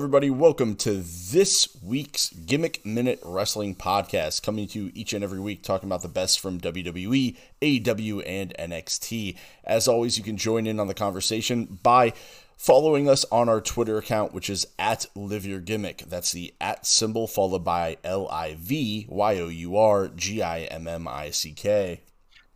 Everybody. Welcome to this week's Gimmick Minute Wrestling Podcast, coming to you each and every week talking about the best from WWE, AEW, and NXT. As always, you can join in on the conversation by following us on our Twitter account, which is at Live Your Gimmick. That's the at symbol followed by L I V Y O U R G I M M I C K.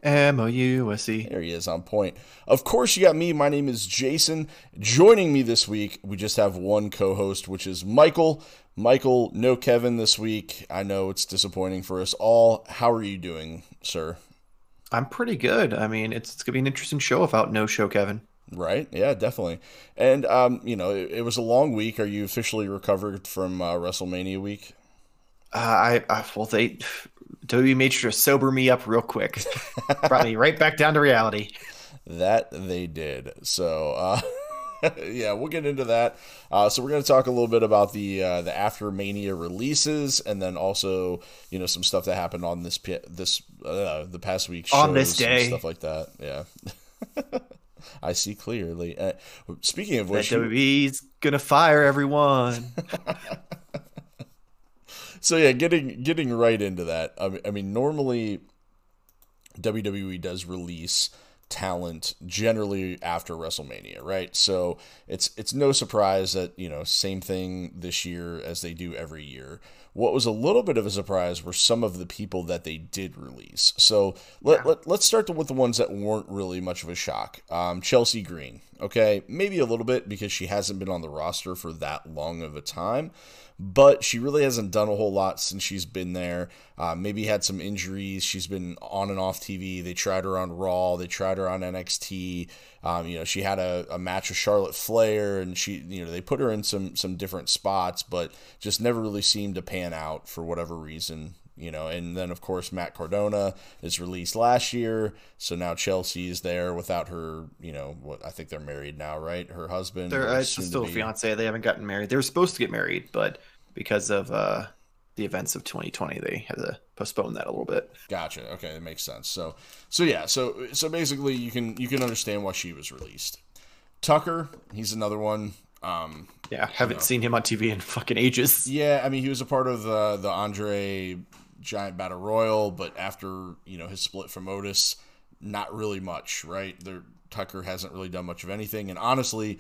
M O U S E. There he is on point. Of course, you got me. My name is Jason. Joining me this week, we just have one co host, which is Michael. Michael, no Kevin this week. I know it's disappointing for us all. How are you doing, sir? I'm pretty good. I mean, it's, it's going to be an interesting show without no show, Kevin. Right? Yeah, definitely. And, um, you know, it, it was a long week. Are you officially recovered from uh, WrestleMania week? Uh, I, I, well, they, WWE made sure to sober me up real quick. Brought me right back down to reality. That they did. So, uh, yeah, we'll get into that. Uh, so we're going to talk a little bit about the uh, the after Mania releases, and then also you know some stuff that happened on this this uh, the past week on this day, stuff like that. Yeah, I see clearly. Uh, speaking of which, that WWE's gonna fire everyone. So yeah, getting getting right into that. I mean, normally WWE does release talent generally after WrestleMania, right? So it's it's no surprise that you know same thing this year as they do every year. What was a little bit of a surprise were some of the people that they did release. So let, yeah. let, let's start with the ones that weren't really much of a shock. Um, Chelsea Green, okay, maybe a little bit because she hasn't been on the roster for that long of a time but she really hasn't done a whole lot since she's been there. Uh, maybe had some injuries. She's been on and off TV. They tried her on Raw. They tried her on NXT. Um, you know, she had a, a match with Charlotte Flair, and she, you know, they put her in some some different spots, but just never really seemed to pan out for whatever reason you know, and then of course Matt Cardona is released last year, so now Chelsea is there without her. You know, what I think they're married now, right? Her husband. They're uh, still a fiance. They haven't gotten married. They were supposed to get married, but because of uh, the events of 2020, they had to postpone that a little bit. Gotcha. Okay, that makes sense. So, so yeah, so so basically, you can you can understand why she was released. Tucker, he's another one. Um, yeah, haven't you know. seen him on TV in fucking ages. Yeah, I mean, he was a part of the the Andre giant battle royal, but after you know his split from Otis, not really much, right? There, Tucker hasn't really done much of anything, and honestly,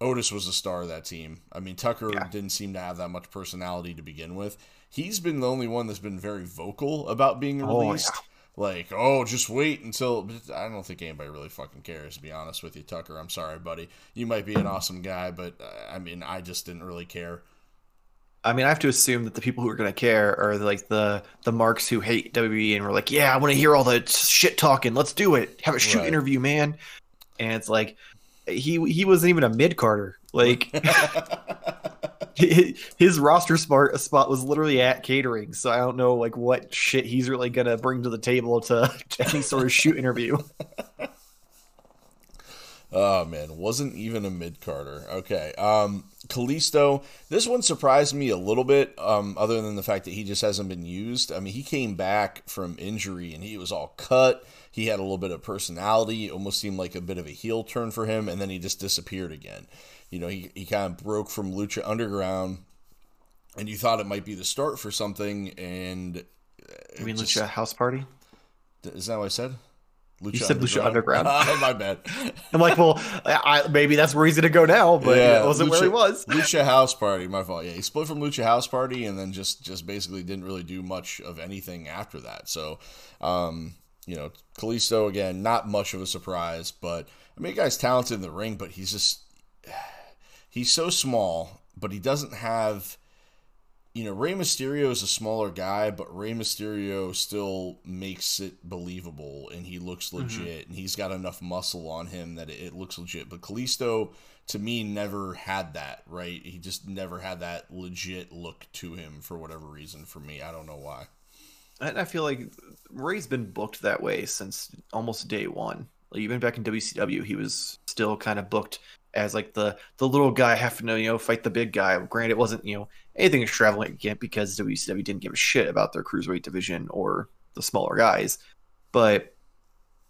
Otis was the star of that team. I mean, Tucker yeah. didn't seem to have that much personality to begin with. He's been the only one that's been very vocal about being released. Oh, yeah. Like, oh, just wait until. I don't think anybody really fucking cares, to be honest with you, Tucker. I'm sorry, buddy. You might be an awesome guy, but uh, I mean, I just didn't really care. I mean, I have to assume that the people who are going to care are like the the marks who hate WWE and were like, "Yeah, I want to hear all the shit talking. Let's do it. Have a shoot right. interview, man." And it's like he he wasn't even a mid carder. Like his roster spot spot was literally at catering. So I don't know like what shit he's really gonna bring to the table to any sort of shoot interview. Oh man, wasn't even a mid carder. Okay. Um Kalisto, this one surprised me a little bit, um, other than the fact that he just hasn't been used. I mean, he came back from injury and he was all cut. He had a little bit of personality. It almost seemed like a bit of a heel turn for him, and then he just disappeared again. You know, he, he kind of broke from Lucha Underground, and you thought it might be the start for something, and. You mean just, Lucha House Party? Is that what I said? Lucha you said Lucha Underground. My bad. I'm like, well, I, maybe that's where he's going to go now, but yeah, it wasn't Lucha, where he was. Lucha House Party, my fault. Yeah, he split from Lucha House Party and then just just basically didn't really do much of anything after that. So, um, you know, Kalisto again, not much of a surprise, but I mean, guy's talented in the ring, but he's just he's so small, but he doesn't have you know, Rey Mysterio is a smaller guy, but Rey Mysterio still makes it believable and he looks mm-hmm. legit mm-hmm. and he's got enough muscle on him that it, looks legit. But Kalisto, to me, never had that, right? He just never had that legit look to him for whatever reason for me. I don't know why. And I feel like Rey's been booked that way since almost day one. Like even back in WCW, he was still kind of booked as like the the little guy having to you know fight the big guy. Granted, it wasn't you know anything extravagant because WCW didn't give a shit about their cruiserweight division or the smaller guys, but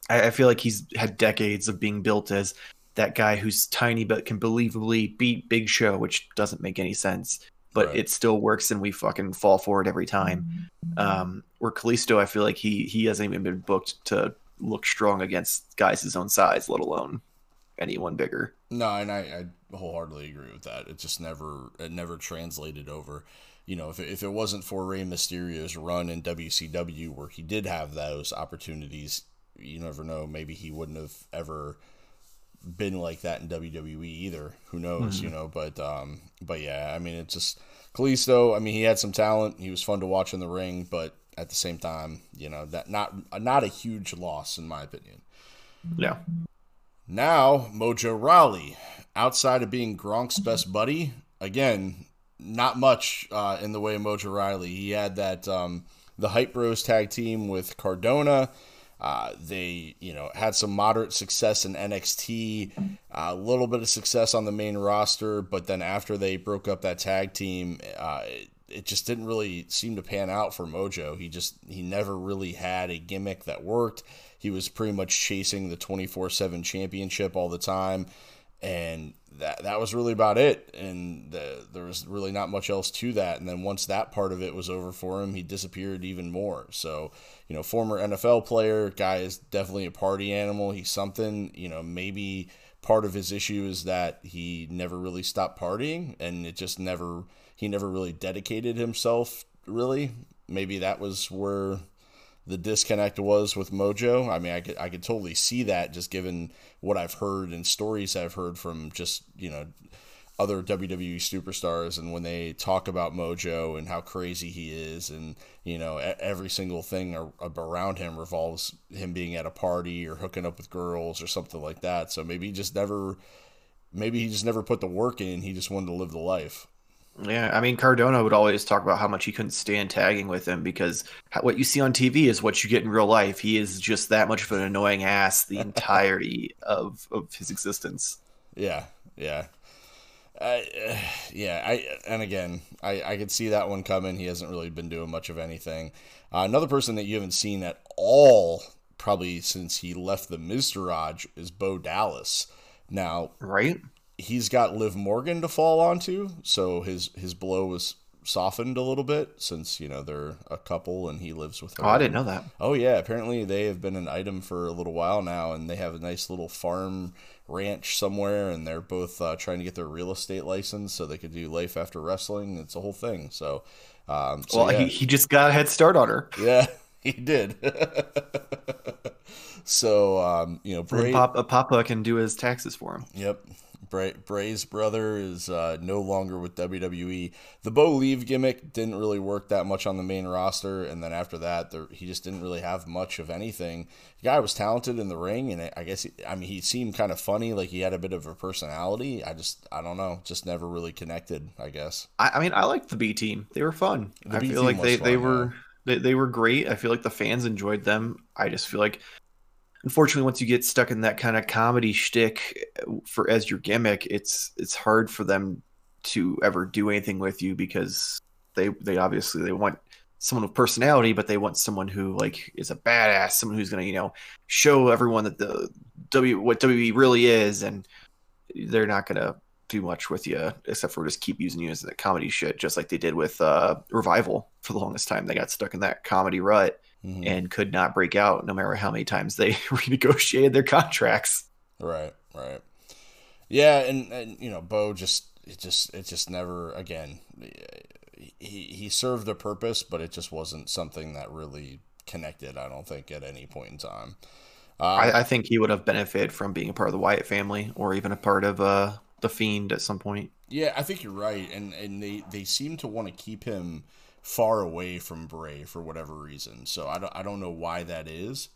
I, I feel like he's had decades of being built as that guy who's tiny but can believably beat Big Show, which doesn't make any sense, but Right. it still works and we fucking fall for it every time. Um, where Kalisto, I feel like he he hasn't even been booked to look strong against guys his own size, let alone anyone bigger. No, and I, I wholeheartedly agree with that. It just never it never translated over. You know, if it, if it wasn't for Rey Mysterio's run in WCW where he did have those opportunities, you never know. Maybe he wouldn't have ever been like that in WWE either. Who knows? You know, but um, but yeah, I mean, it's just Kalisto. I mean, he had some talent. He was fun to watch in the ring, but at the same time, you know, that not not a huge loss in my opinion. Yeah. Now, Mojo Rawley, outside of being Gronk's best buddy, again, not much uh, in the way of Mojo Rawley. He had that um, the Hype Bros tag team with Cardona. Uh, they, you know, had some moderate success in NXT, uh, a little bit of success on the main roster, but then after they broke up that tag team, uh, it, it just didn't really seem to pan out for Mojo. He just he never really had a gimmick that worked. He was pretty much chasing the 24/7 championship all the time and that that was really about it. And the, there was really not much else to that. And then once that part of it was over for him he disappeared even more. So you know former NFL player guy is definitely a party animal. He's something you know maybe part of his issue is that he never really stopped partying and it just never he never really dedicated himself really. Maybe that was where the disconnect was with Mojo. I mean, I could I could totally see that just given what I've heard and stories I've heard from just you know other WWE superstars and when they talk about Mojo and how crazy he is and you know every single thing around him revolves him being at a party or hooking up with girls or something like that. So maybe he just never maybe he just never put the work in. He just wanted to live the life. Yeah, I mean Cardona would always talk about how much he couldn't stand tagging with him because what you see on TV is what you get in real life. He is just that much of an annoying ass the entirety of of his existence. Yeah, yeah. I, uh, yeah, I and again, I I could see that one coming. He hasn't really been doing much of anything. Uh, another person that you haven't seen at all, probably since he left the Miztourage, is Bo Dallas. Now Right? He's got Liv Morgan to fall onto, so his his blow was softened a little bit since you know they're a couple and he lives with her. Oh, I didn't know that. Oh yeah, apparently they have been an item for a little while now, and they have a nice little farm ranch somewhere, and they're both uh, trying to get their real estate license so they could do life after wrestling. It's a whole thing. So, um, so well, yeah, he, he just got a head start on her. yeah, he did. so um, you know, Bray, Papa, Papa can do his taxes for him. Yep. Bray, Bray's brother is uh, no longer with WWE. The Bolieve gimmick didn't really work that much on the main roster, and then after that, there, he just didn't really have much of anything. The guy was talented in the ring, and I guess he, I mean he seemed kind of funny, like he had a bit of a personality. I just I don't know, just never really connected. I guess. I, I mean, I liked the B team. They were fun. The I B feel like they, fun, they yeah. were they, they were great. I feel like the fans enjoyed them. I just feel like, unfortunately, once you get stuck in that kind of comedy shtick for as your gimmick, it's it's hard for them to ever do anything with you because they they obviously they want someone with personality, but they want someone who like is a badass, someone who's gonna you know show everyone that the W what WWE really is, and they're not gonna do much with you except for just keep using you as a comedy shit, just like they did with uh, Revival for the longest time. They got stuck in that comedy rut Mhm. and could not break out, no matter how many times they renegotiated their contracts. Right, right. Yeah, and, and you know, Bo just it just it just never again he he served a purpose, but it just wasn't something that really connected, I don't think, at any point in time. Uh, I, I think he would have benefited from being a part of the Wyatt family or even a part of uh, the Fiend at some point. yeah, I think you're right, and and they they seem to want to keep him far away from Bray for whatever reason. So I don't I don't know why that is.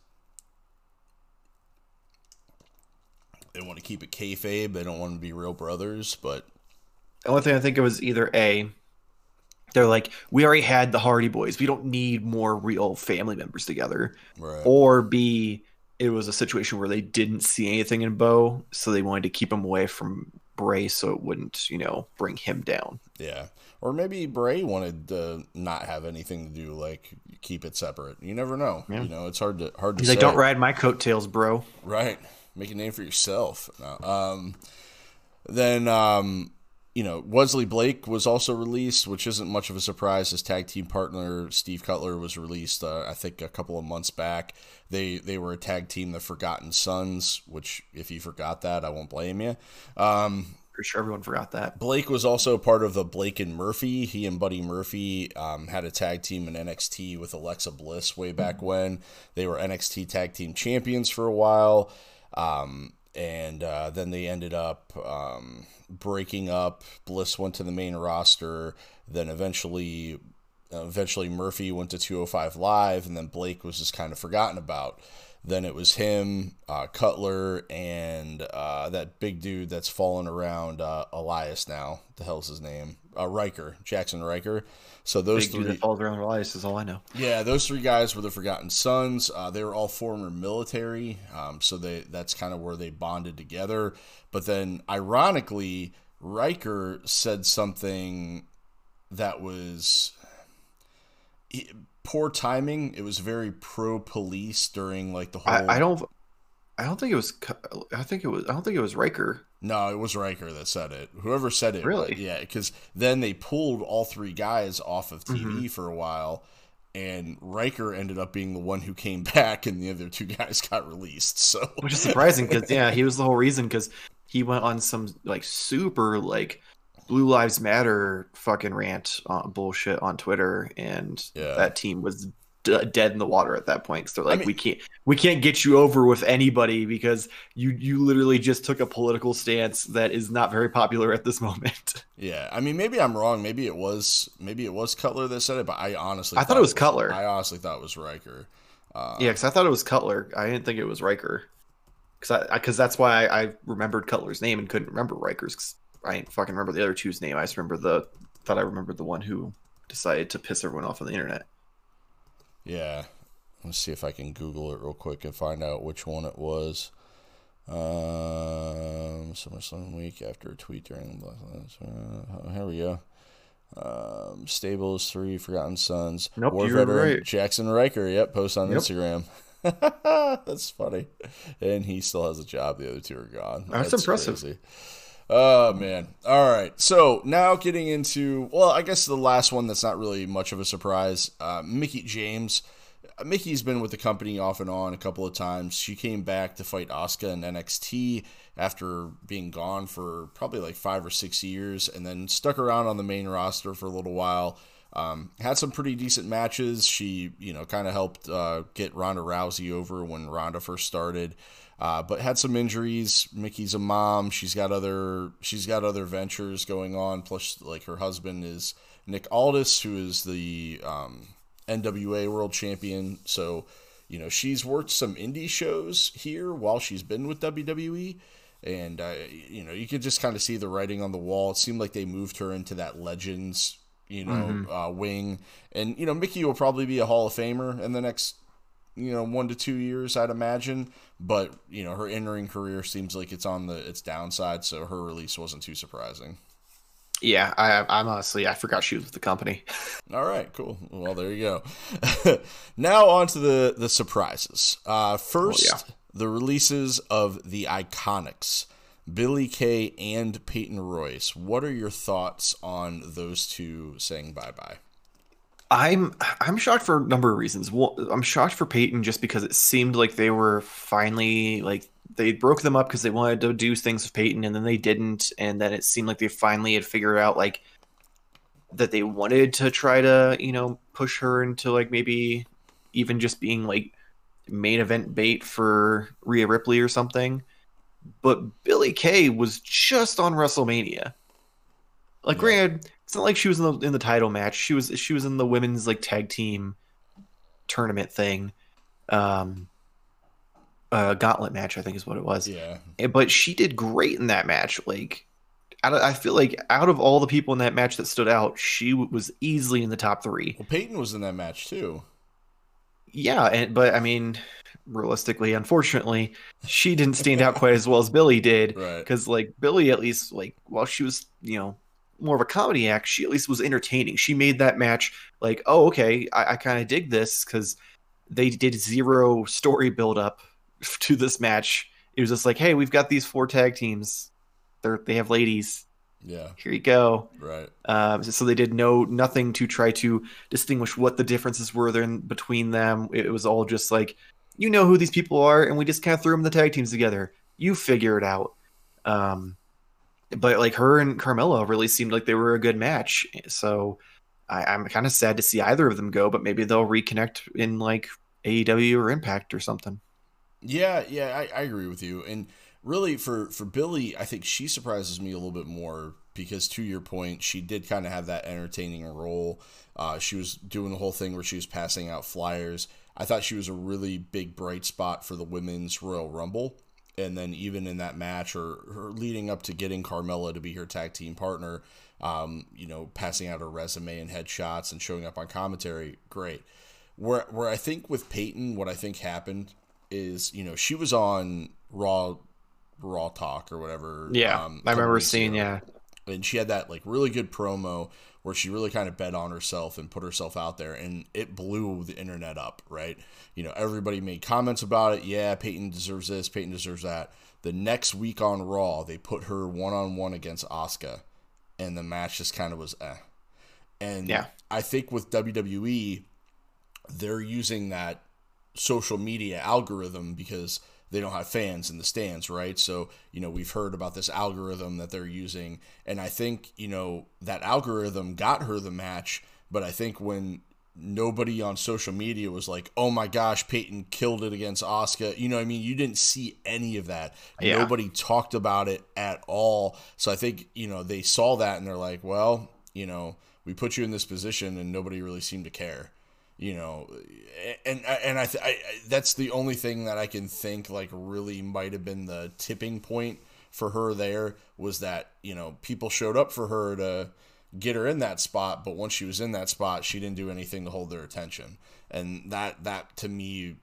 They want to keep it kayfabe. They don't want to be real brothers, but The only thing I think it was either A, they're like, we already had the Hardy Boys. We don't need more real family members together. right. Or B, it was a situation where they didn't see anything in Bo, so they wanted to keep him away from Bray so it wouldn't, you know, bring him down. Yeah. Or maybe Bray wanted to not have anything to do, like keep it separate. You never know. Yeah. You know, it's hard to hard to He's say. like, don't ride my coattails, bro. Right. make a name for yourself. No, um, then um, you know, Wesley Blake was also released, which isn't much of a surprise. His tag team partner Steve Cutler was released, uh, I think, a couple of months back. They they were a tag team, the Forgotten Sons. Which, if you forgot that, I won't blame you. Um, Pretty sure everyone forgot that. Blake was also part of the Blake and Murphy. He and Buddy Murphy um, had a tag team in NXT with Alexa Bliss way back when. They were NXT tag team champions for a while. Um, and uh, then they ended up um, breaking up. Bliss went to the main roster. Then eventually, eventually Murphy went to 205 Live, and then Blake was just kind of forgotten about. Then it was him, uh, Cutler, and uh, that big dude that's falling around uh, Elias now. The hell's his name? Uh, Ryker, Jaxson Ryker. So those Big three dude that falls around Elias is all I know. yeah, those three guys were the Forgotten Sons. Uh, they were all former military, um, so they that's kind of where they bonded together. But then, ironically, Ryker said something that was he- poor timing. It was very pro police during like the whole. I, I don't. I don't think it was. I think it was. I don't think it was Ryker. No, it was Ryker that said it. Whoever said it, Really? yeah, because then they pulled all three guys off of TV Mm-hmm. for a while, and Ryker ended up being the one who came back, and the other two guys got released. So which is surprising because yeah, he was the whole reason because he went on some like super like Blue Lives Matter fucking rant uh, bullshit on Twitter, and Yeah. that team was d- dead in the water at that point. Because they're like, mean- we can't, we can't get you over with anybody because you you literally just took a political stance that is not very popular at this moment. yeah, I mean, maybe I'm wrong. Maybe it was maybe it was Cutler that said it, but I honestly I thought it was Cutler. I honestly thought it was Ryker. Uh, yeah, because I thought it was Cutler. I didn't think it was Ryker. Because I because that's why I, I remembered Cutler's name and couldn't remember Ryker's. I fucking remember the other two's name. I just remember the thought I remembered the one who decided to piss everyone off on the internet. Yeah. Let's see if I can Google it real quick and find out which one it was. Um, SummerSlam week after a tweet during Black Lives uh, Here we go. Um, Stables three Forgotten Sons. Nope, War veteran right. Jaxson Ryker. Yep, post on Yep. Instagram. That's funny, and he still has a job. The other two are gone. That's impressive. crazy. Oh man. All right. So now getting into well, I guess the last one that's not really much of a surprise. Uh, Mickie James. Mickie's been with the company off and on a couple of times. She came back to fight Asuka in NXT after being gone for probably like five or six years, and then stuck around on the main roster for a little while. Um, had some pretty decent matches. She, you know, kind of helped uh, get Ronda Rousey over when Ronda first started, uh, but had some injuries. Mickie's a mom. She's got other. She's got other ventures going on. Plus, like her husband is Nick Aldis, who is the um, NWA World Champion. So, you know, she's worked some indie shows here while she's been with WWE. And, uh, you know, you could just kind of see the writing on the wall. It seemed like they moved her into that Legends, you know, uh, wing. And, you know, Mickie will probably be a Hall of Famer in the next, you know, one to two years, I'd imagine. But, you know, her in ring career seems like it's on the its downside. So her release wasn't too surprising. Yeah, I, I'm honestly I forgot she was with the company. All right, cool. Well, there you go. now on to the the surprises. Uh, first, Oh, yeah. the releases of the Iconics, Billie Kay and Peyton Royce. What are your thoughts on those two saying bye bye? I'm I'm shocked for a number of reasons. One, I'm shocked for Peyton just because it seemed like they were finally like they broke them up because they wanted to do things with Peyton and then they didn't, and then it seemed like they finally had figured out like that they wanted to try to you know push her into like maybe even just being like main event bait for Rhea Ripley or something. But Billie Kay was just on WrestleMania. Like, Yeah. granted, it's not like she was in the in the title match. She was she was in the women's like tag team tournament thing, um, uh, gauntlet match I think is what it was. Yeah, But she did great in that match. Like, out of, I feel like out of all the people in that match that stood out, she w- was easily in the top three. well, Peyton was in that match too. Yeah, and but I mean, realistically, unfortunately, she didn't stand out quite as well as Billie did. Right. Because like Billy, at least like while she was you know more of a comedy act, she at least was entertaining. She made that match like, oh okay, I, I kind of dig this because they did zero story build up to this match. it was just like, hey, we've got these four tag teams. They're they have ladies. Yeah. Here you go. Right. Um, so they did no nothing to try to distinguish what the differences were there between them. It was all just like, you know who these people are, and we just kind of threw them the tag teams together. You figure it out. Um, but like her and Carmella really seemed like they were a good match. So I, I'm kind of sad to see either of them go, but maybe they'll reconnect in like AEW or Impact or something. Yeah, yeah, I, I agree with you. And really for for Billie, I think she surprises me a little bit more because to your point, she did kind of have that entertaining role. Uh, she was doing the whole thing where she was passing out flyers. I thought she was a really big bright spot for the women's Royal Rumble. And then even in that match or her leading up to getting Carmella to be her tag team partner, um, you know, passing out her resume and headshots and showing up on commentary, great. Where where I think with Peyton, what I think happened is, you know, she was on Raw Raw Talk or whatever. Yeah, um, I remember seeing. Ago. Yeah, and she had that like really good promo where she really kind of bet on herself and put herself out there, and it blew the internet up. Right, you know, everybody made comments about it. Yeah, Peyton deserves this. Peyton deserves that. The next week on Raw, they put her one on one against Asuka, and the match just kind of was eh. And yeah. I think with WWE, they're using that social media algorithm because they don't have fans in the stands, right? So, you know, we've heard about this algorithm that they're using. And I think, you know, that algorithm got her the match. But I think when nobody on social media was like, oh my gosh, Peyton killed it against Asuka, you know I mean? You didn't see any of that. Yeah. Nobody talked about it at all. So I think, you know, they saw that and they're like, well, you know, we put you in this position and nobody really seemed to care you know and and I, th- I, that's the only thing that I can think like really might have been the tipping point for her there was that you know people showed up for her to get her in that spot but once she was in that spot she didn't do anything to hold their attention. And that that to me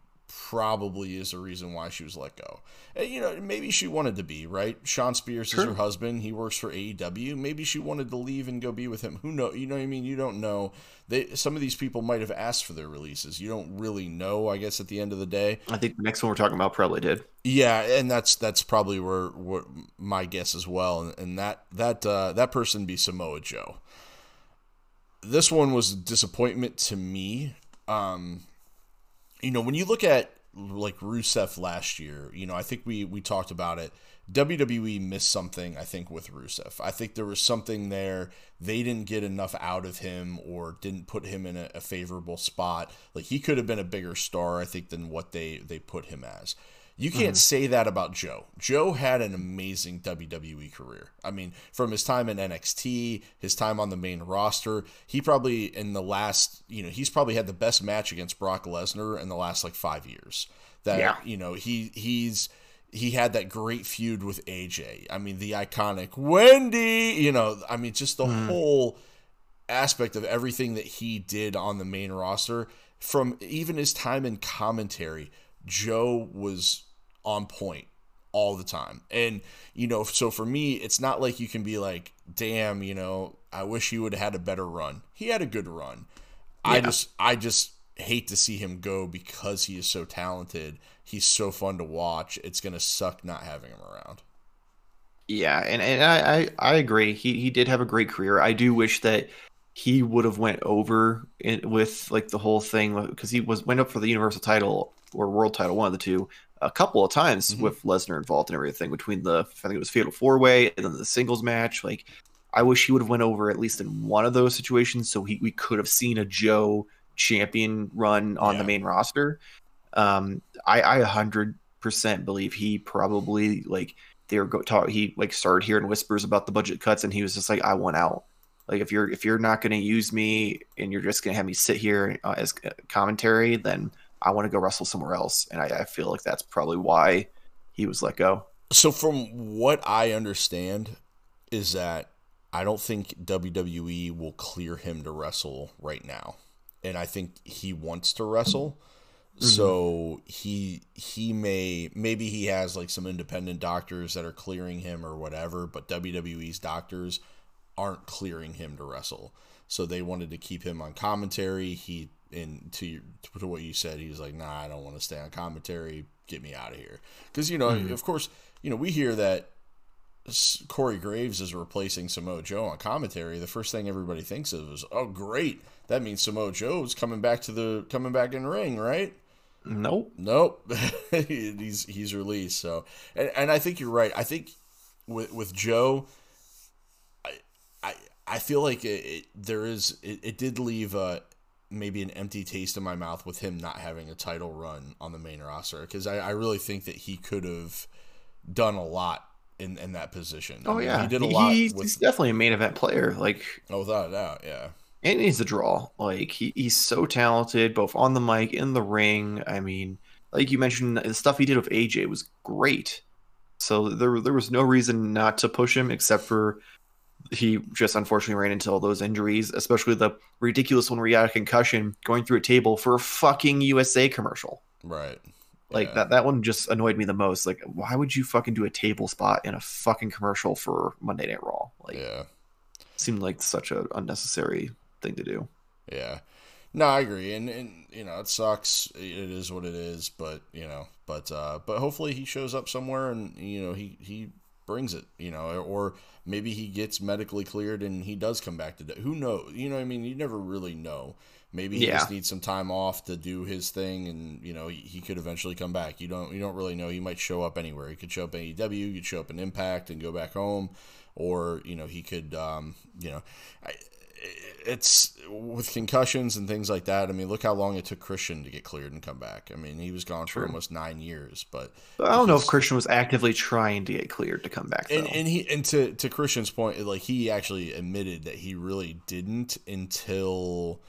probably is the reason why she was let go. And, you know, maybe she wanted to be, right? Shawn Spears sure. is her husband. He works for AEW. Maybe she wanted to leave and go be with him. Who know? You know what I mean? You don't know. They some of these people might have asked for their releases. You don't really know, I guess at the end of the day. I think the next one we're talking about probably did. Yeah, and that's that's probably where, where my guess as well. And, and that that uh, that person be Samoa Joe. This one was a disappointment to me. Um, you know, when you look at like Rusev last year, you know, I think we we talked about it. WWE missed something, I think, with Rusev. I think there was something there. They didn't get enough out of him or didn't put him in a, a favorable spot. Like he could have been a bigger star, I think, than what they they put him as. You can't mm-hmm. say that about Joe. Joe had an amazing WWE career. I mean, from his time in NXT, his time on the main roster, he probably in the last, you know, he's probably had the best match against Brock Lesnar in the last like 5 years. That yeah. you know, he he's he had that great feud with AJ. I mean, the iconic Wendy, you know, I mean just the mm. whole aspect of everything that he did on the main roster from even his time in commentary Joe was on point all the time. And, you know, so for me, it's not like you can be like, damn, you know, I wish he would have had a better run. He had a good run. Yeah. I just I just hate to see him go because he is so talented. He's so fun to watch. It's gonna suck not having him around. Yeah, and, and I, I, I agree. He he did have a great career. I do wish that he would have went over in, with like the whole thing because he was went up for the universal title or world title, one of the two, a couple of times mm-hmm. with Lesnar involved and everything between the I think it was Fatal Four Way and then the singles match. Like, I wish he would have went over at least in one of those situations, so he we could have seen a Joe champion run on yeah. the main roster. Um, I I hundred percent believe he probably like they were go talk. He like started hearing whispers about the budget cuts, and he was just like, I want out. Like if you're if you're not going to use me and you're just going to have me sit here uh, as commentary, then I want to go wrestle somewhere else. And I, I feel like that's probably why he was let go. So, from what I understand, is that I don't think WWE will clear him to wrestle right now, and I think he wants to wrestle. Mm-hmm. So he he may maybe he has like some independent doctors that are clearing him or whatever, but WWE's doctors aren't clearing him to wrestle. So they wanted to keep him on commentary. He in to your, to what you said. He was like, "Nah, I don't want to stay on commentary. Get me out of here." Because you know, mm-hmm. of course, you know we hear that Corey Graves is replacing Samoa Joe on commentary. The first thing everybody thinks of is, "Oh, great! That means Samoa Joe's coming back to the coming back in ring, right?" Nope. Nope. he's he's released. So, and, and I think you're right. I think with with Joe, I I, I feel like it, it there is it, it did leave a maybe an empty taste in my mouth with him not having a title run on the main roster because I, I really think that he could have done a lot in, in that position. Oh I mean, yeah, he did a lot. He's, with, he's definitely a main event player. Like oh, without a doubt, yeah. And he's a draw. Like he, he's so talented, both on the mic, in the ring. I mean, like you mentioned, the stuff he did with AJ was great. So there, there was no reason not to push him, except for he just unfortunately ran into all those injuries, especially the ridiculous one where he had a concussion going through a table for a fucking USA commercial. Right. Like yeah. that that one just annoyed me the most. Like, why would you fucking do a table spot in a fucking commercial for Monday Night Raw? Like, yeah, seemed like such an unnecessary thing to do. Yeah. No, I agree, and and you know it sucks. It is what it is, but you know, but uh, but hopefully he shows up somewhere, and you know he he brings it, you know, or maybe he gets medically cleared and he does come back to. Who knows? You know, I mean, you never really know. Maybe he yeah. just needs some time off to do his thing, and you know he could eventually come back. You don't you don't really know. He might show up anywhere. He could show up in AEW. You'd show up in Impact and go back home, or you know he could um, you know. I, it's with concussions and things like that. I mean, look how long it took Christian to get cleared and come back. I mean, he was gone True. for almost nine years. But, I don't know if Christian was actively trying to get cleared to come back. And, and, he and to to Christian's point, like he actually admitted that he really didn't until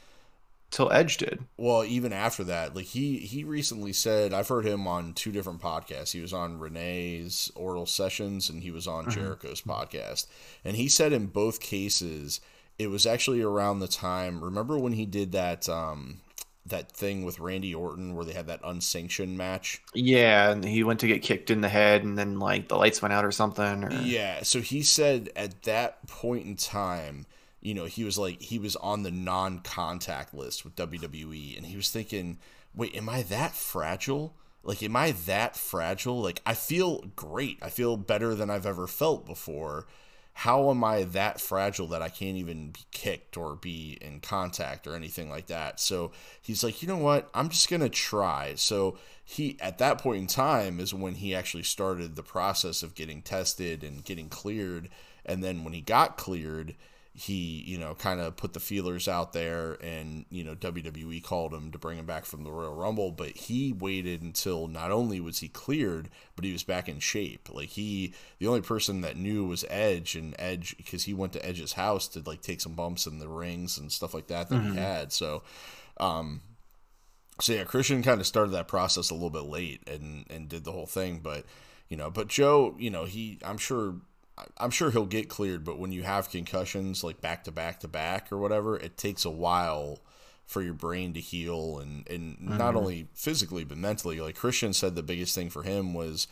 till Edge did. Well, even after that, like he he recently said, I've heard him on two different podcasts. He was on Renee's Oral Sessions and he was on mm-hmm. Jericho's podcast, and he said in both cases it was actually around the time. Remember when he did that um, that thing with Randy Orton where they had that unsanctioned match? Yeah, and he went to get kicked in the head, and then like the lights went out or something. Or... Yeah, so he said at that point in time, you know, he was like he was on the non-contact list with WWE, and he was thinking, wait, am I that fragile? Like, am I that fragile? Like, I feel great. I feel better than I've ever felt before how am I that fragile that I can't even be kicked or be in contact or anything like that? So he's like, you know what? I'm just going to try. So he, at that point in time, is when he actually started the process of getting tested and getting cleared. And then when he got cleared, he, you know, kind of put the feelers out there and, you know, WWE called him to bring him back from the Royal Rumble, but he waited until not only was he cleared, but he was back in shape. Like he the only person that knew was Edge and Edge because he went to Edge's house to like take some bumps in the rings and stuff like that that mm-hmm. he had. So um so yeah, Christian kind of started that process a little bit late and and did the whole thing, but you know, but Joe, you know, he I'm sure I'm sure he'll get cleared, but when you have concussions like back to back to back or whatever, it takes a while for your brain to heal and and mm-hmm. not only physically but mentally. Like Christian said, the biggest thing for him was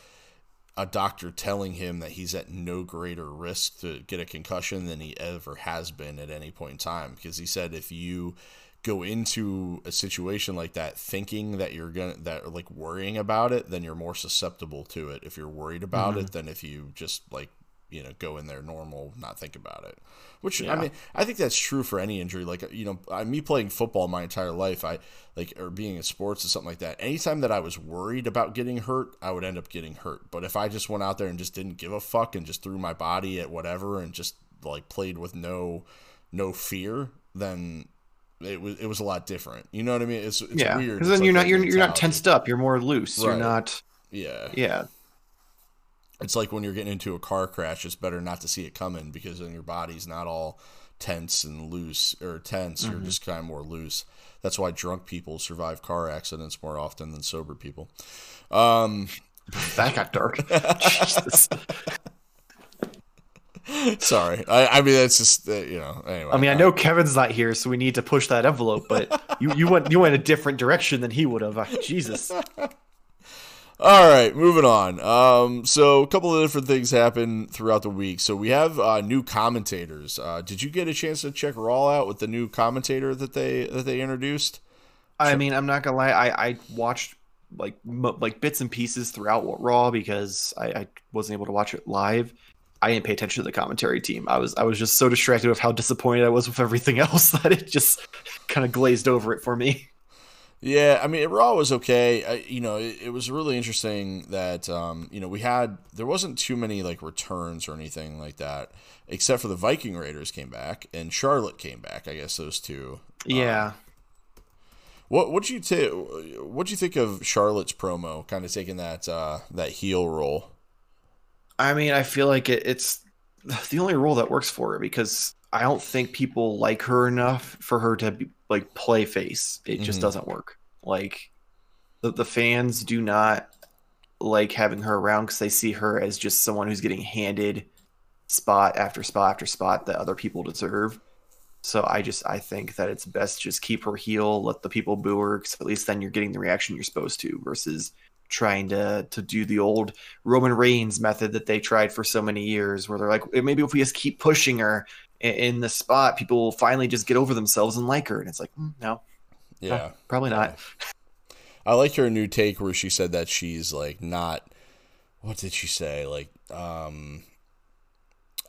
a doctor telling him that he's at no greater risk to get a concussion than he ever has been at any point in time. Because he said if you go into a situation like that thinking that you're gonna that like worrying about it, then you're more susceptible to it if you're worried about mm-hmm. it than if you just like you know go in there normal not think about it which yeah. i mean i think that's true for any injury like you know I, me playing football my entire life i like or being in sports or something like that anytime that i was worried about getting hurt i would end up getting hurt but if i just went out there and just didn't give a fuck and just threw my body at whatever and just like played with no no fear then it was it was a lot different. You know what I mean? It's, it's yeah. weird. Because then you're not you're, you're not tensed up. You're more loose. Right. You're not. Yeah. Yeah it's like when you're getting into a car crash, it's better not to see it coming because then your body's not all tense and loose or tense. Mm-hmm. You're just kind of more loose. That's why drunk people survive car accidents more often than sober people. Um, that got dark. Sorry, I, I, mean that's just uh, you know. Anyway, I mean I know Kevin's not here, so we need to push that envelope. But you you went you went a different direction than he would have. Jesus. All right, moving on. Um, so a couple of different things happen throughout the week. So we have uh, new commentators. Uh, did you get a chance to check Raw out with the new commentator that they that they introduced? I mean, I'm not gonna lie. I I watched like mo- like bits and pieces throughout Raw because I, I wasn't able to watch it live. I didn't pay attention to the commentary team. I was I was just so distracted with how disappointed I was with everything else that it just kind of glazed over it for me. Yeah, I mean, Raw was okay. I, you know, it, it, was really interesting that um, you know we had there wasn't too many like returns or anything like that, except for the Viking Raiders came back and Charlotte came back. I guess those two. Yeah. Um, what what you take? What you think of Charlotte's promo? Kind of taking that uh, that heel role. I mean, I feel like it, it's the only role that works for her because I don't think people like her enough for her to be, like play face. It just mm-hmm. doesn't work. Like the the fans do not like having her around because they see her as just someone who's getting handed spot after spot after spot that other people deserve. So I just I think that it's best just keep her heel, let the people boo her, because at least then you're getting the reaction you're supposed to, versus trying to to do the old Roman Reigns method that they tried for so many years, where they're like, maybe if we just keep pushing her in the spot, people will finally just get over themselves and like her. And it's like, mm, no, yeah, no, probably not. I like her new take where she said that she's like not. What did she say? Like, um,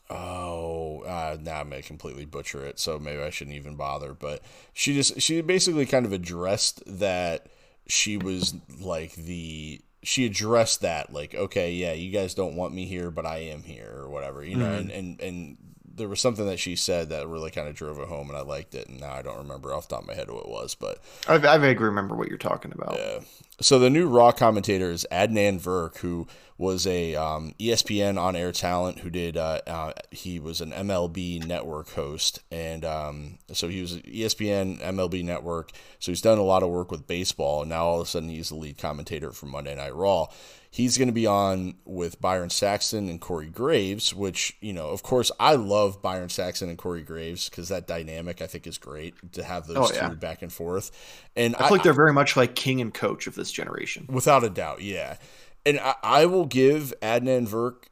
oh, uh, now I'm gonna completely butcher it, so maybe I shouldn't even bother. But she just she basically kind of addressed that she was like the she addressed that like okay yeah you guys don't want me here but i am here or whatever you know mm-hmm. and, and and there was something that she said that really kind of drove it home, and I liked it. And now I don't remember off the top of my head who it was, but I, I vaguely remember what you're talking about. Yeah. So the new Raw commentator is Adnan Virk, who was a um, ESPN on-air talent who did. Uh, uh, he was an MLB Network host, and um, so he was ESPN MLB Network. So he's done a lot of work with baseball, and now all of a sudden he's the lead commentator for Monday Night Raw he's going to be on with Byron Saxton and Corey Graves, which, you know, of course, I love Byron Saxton and Corey Graves because that dynamic I think is great to have those oh, yeah. two back and forth. And I feel I, like they're very much like king and coach of this generation. Without a doubt, yeah. And I, I will give Adnan Virk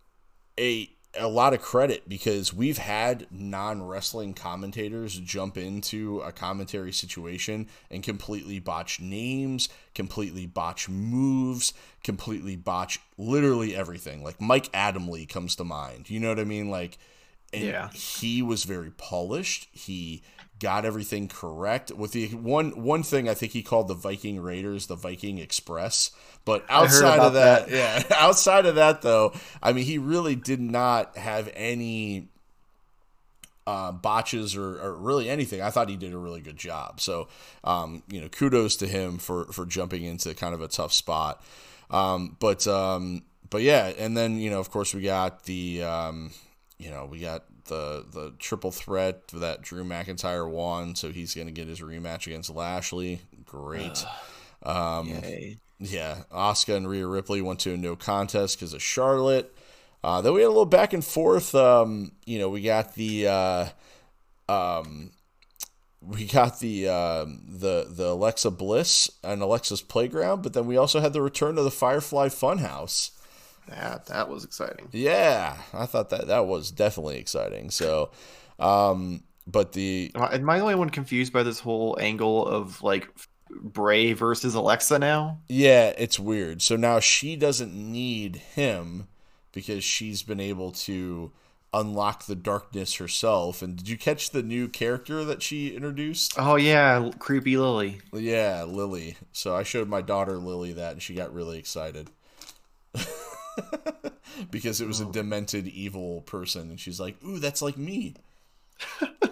a a lot of credit because we've had non wrestling commentators jump into a commentary situation and completely botch names, completely botch moves, completely botch literally everything. Like Mike Adamle comes to mind. You know what I mean? Like, yeah, he was very polished. He got everything correct. With the one one thing, I think he called the Viking Raiders the Viking Express. But outside of that, that, yeah, outside of that though, I mean, he really did not have any uh, botches or, or, really anything. I thought he did a really good job. So, um, you know, kudos to him for for jumping into kind of a tough spot. Um, but um, but yeah, and then you know, of course, we got the um, you know, we got the the triple threat that Drew McIntyre won, so he's going to get his rematch against Lashley. Great. Um, Yay. Yeah, Asuka and Rhea Ripley went to a no contest because of Charlotte. Uh, then we had a little back and forth. Um, you know, we got the uh, um, we got the uh, the the Alexa Bliss and Alexa's Playground, but then we also had the return of the Firefly Funhouse. That that was exciting. Yeah, I thought that that was definitely exciting. So, um, but the am I the only one confused by this whole angle of like Bray versus Alexa now? Yeah, it's weird. So now she doesn't need him because she's been able to unlock the darkness herself. And did you catch the new character that she introduced? Oh yeah, creepy Lily. Yeah, Lily. So I showed my daughter Lily that and she got really excited. because it was a demented evil person and she's like, "Ooh, that's like me."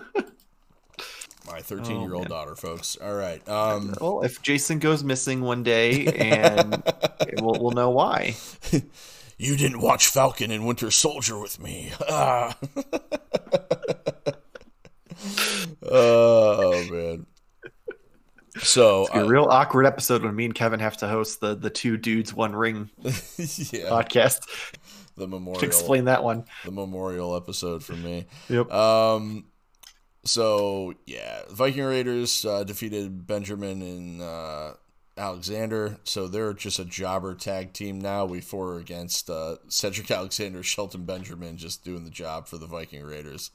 My 13 year old daughter, folks. All right. Um, well, if Jason goes missing one day, and we'll, we'll know why. you didn't watch Falcon and Winter Soldier with me. Ah. oh man. So it's a uh, real awkward episode when me and Kevin have to host the the two dudes one ring yeah. podcast. The memorial. To explain that one. The memorial episode for me. Yep. Um. So yeah, Viking Raiders uh, defeated Benjamin and uh, Alexander. So they're just a jobber tag team now. We four against uh, Cedric Alexander, Shelton Benjamin, just doing the job for the Viking Raiders.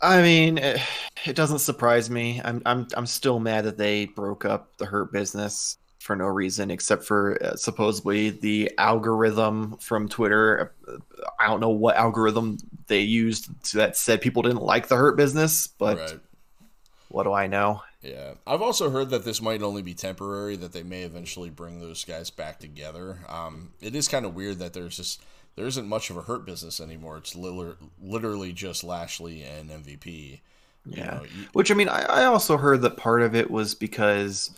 I mean, it, it doesn't surprise me. I'm I'm I'm still mad that they broke up the Hurt Business for no reason except for uh, supposedly the algorithm from Twitter. I don't know what algorithm they used that said people didn't like the Hurt Business, but right. what do I know? Yeah, I've also heard that this might only be temporary. That they may eventually bring those guys back together. Um, it is kind of weird that there's just there isn't much of a hurt business anymore. It's literally just Lashley and MVP. Yeah, know, you, which I mean, I, I also heard that part of it was because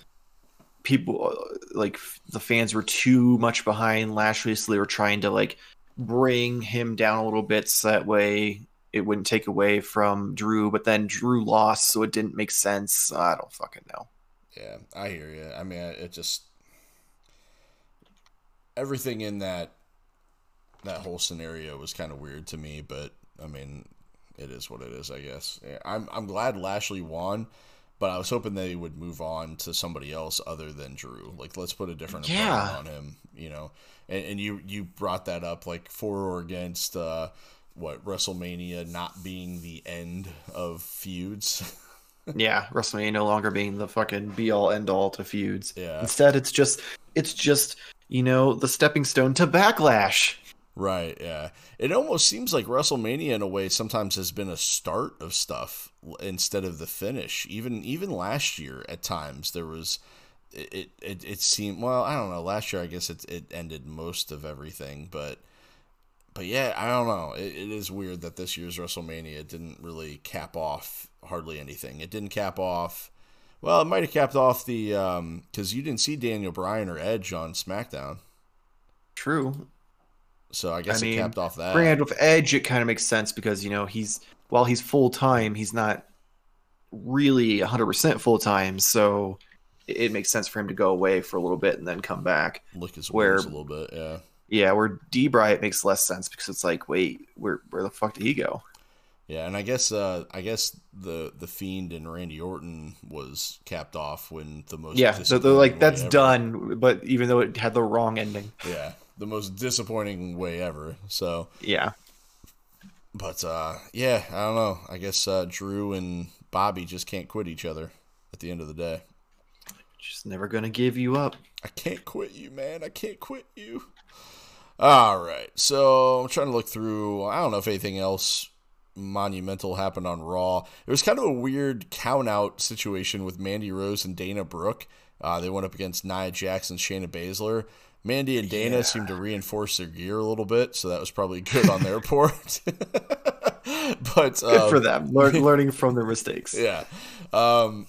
people uh, like the fans were too much behind Lashley, so they were trying to like bring him down a little bit so that way it wouldn't take away from Drew. But then Drew lost, so it didn't make sense. I don't fucking know. Yeah, I hear you. I mean, it just everything in that that whole scenario was kind of weird to me, but I mean, it is what it is, I guess. I'm I'm glad Lashley won, but I was hoping they would move on to somebody else other than Drew. Like, let's put a different yeah. on him, you know. And, and you you brought that up, like for or against uh, what WrestleMania not being the end of feuds. yeah, WrestleMania no longer being the fucking be all end all to feuds. Yeah. Instead, it's just it's just you know the stepping stone to backlash. Right, yeah. It almost seems like WrestleMania in a way sometimes has been a start of stuff instead of the finish. Even even last year at times there was it it, it seemed well, I don't know, last year I guess it it ended most of everything, but but yeah, I don't know. It, it is weird that this year's WrestleMania didn't really cap off hardly anything. It didn't cap off well, it might have capped off the um cuz you didn't see Daniel Bryan or Edge on SmackDown. True. So I guess I mean, it capped off that. Brand with Edge, it kind of makes sense because you know he's while he's full time, he's not really 100% full time. So it, makes sense for him to go away for a little bit and then come back. Look his where a little bit, yeah. Yeah, where D. Bry makes less sense because it's like, wait, where where the fuck did he go? Yeah, and I guess uh, I guess the the fiend and Randy Orton was capped off when the most yeah, so they're like that's ever. done, but even though it had the wrong ending. Yeah, the most disappointing way ever. So yeah, but uh, yeah, I don't know. I guess uh, Drew and Bobby just can't quit each other at the end of the day. Just never gonna give you up. I can't quit you, man. I can't quit you. All right, so I'm trying to look through. I don't know if anything else monumental happened on Raw. It was kind of a weird count out situation with Mandy Rose and Dana Brooke. Uh, they went up against Nia Jackson, Shayna Baszler. Mandy and Dana yeah. seemed to reinforce their gear a little bit, so that was probably good on their part. but good um, for them, Learn, learning from their mistakes. Yeah, um,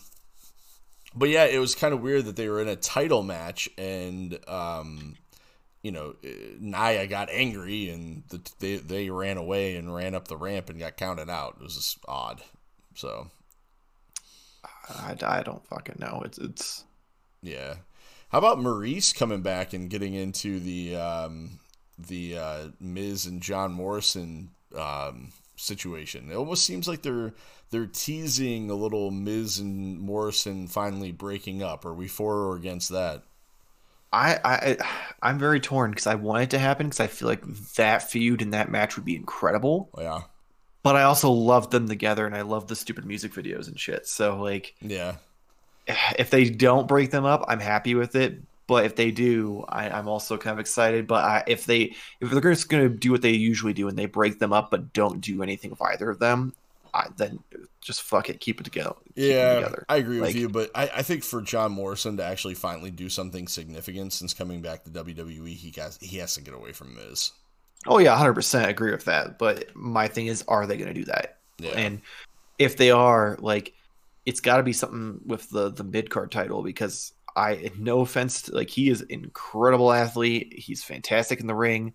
but yeah, it was kind of weird that they were in a title match, and um, you know, Nia got angry, and the, they they ran away and ran up the ramp and got counted out. It was just odd. So, I, I don't fucking know. It's it's yeah. How about Maurice coming back and getting into the um, the uh, Miz and John Morrison um, situation? It almost seems like they're they're teasing a little Miz and Morrison finally breaking up. Are we for or against that? I, I I'm very torn because I want it to happen because I feel like that feud and that match would be incredible. Yeah. But I also love them together and I love the stupid music videos and shit. So like Yeah if they don't break them up, I'm happy with it. But if they do, I, am also kind of excited. But I, if they if they're just going to do what they usually do and they break them up but don't do anything with either of them, I, then just fuck it, keep it together. Keep yeah, together. I agree like, with you. But I, I think for John Morrison to actually finally do something significant since coming back to WWE, he has he has to get away from Miz. Oh yeah, hundred percent agree with that. But my thing is, are they going to do that? Yeah. And if they are, like it's got to be something with the the mid card title because I no offense to, like he is incredible athlete. He's fantastic in the ring.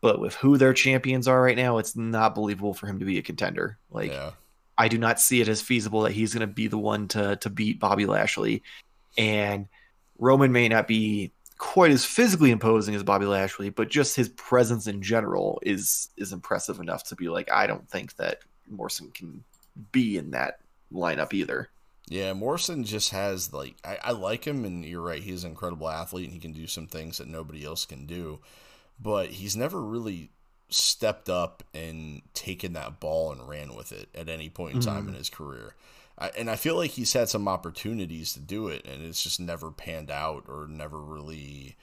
But with who their champions are right now it's not believable for him to be a contender. Like yeah. I do not see it as feasible that he's going to be the one to to beat Bobby Lashley. And Roman may not be quite as physically imposing as Bobby Lashley but just his presence in general is is impressive enough to be like I don't think that Morrison can be in that lineup either. Yeah, Morrison just has like I, I like him, and you're right. He's an incredible athlete, and he can do some things that nobody else can do. But he's never really stepped up and taken that ball and ran with it at any point in time mm-hmm. in his career. I, and I feel like he's had some opportunities to do it, and it's just never panned out or never really,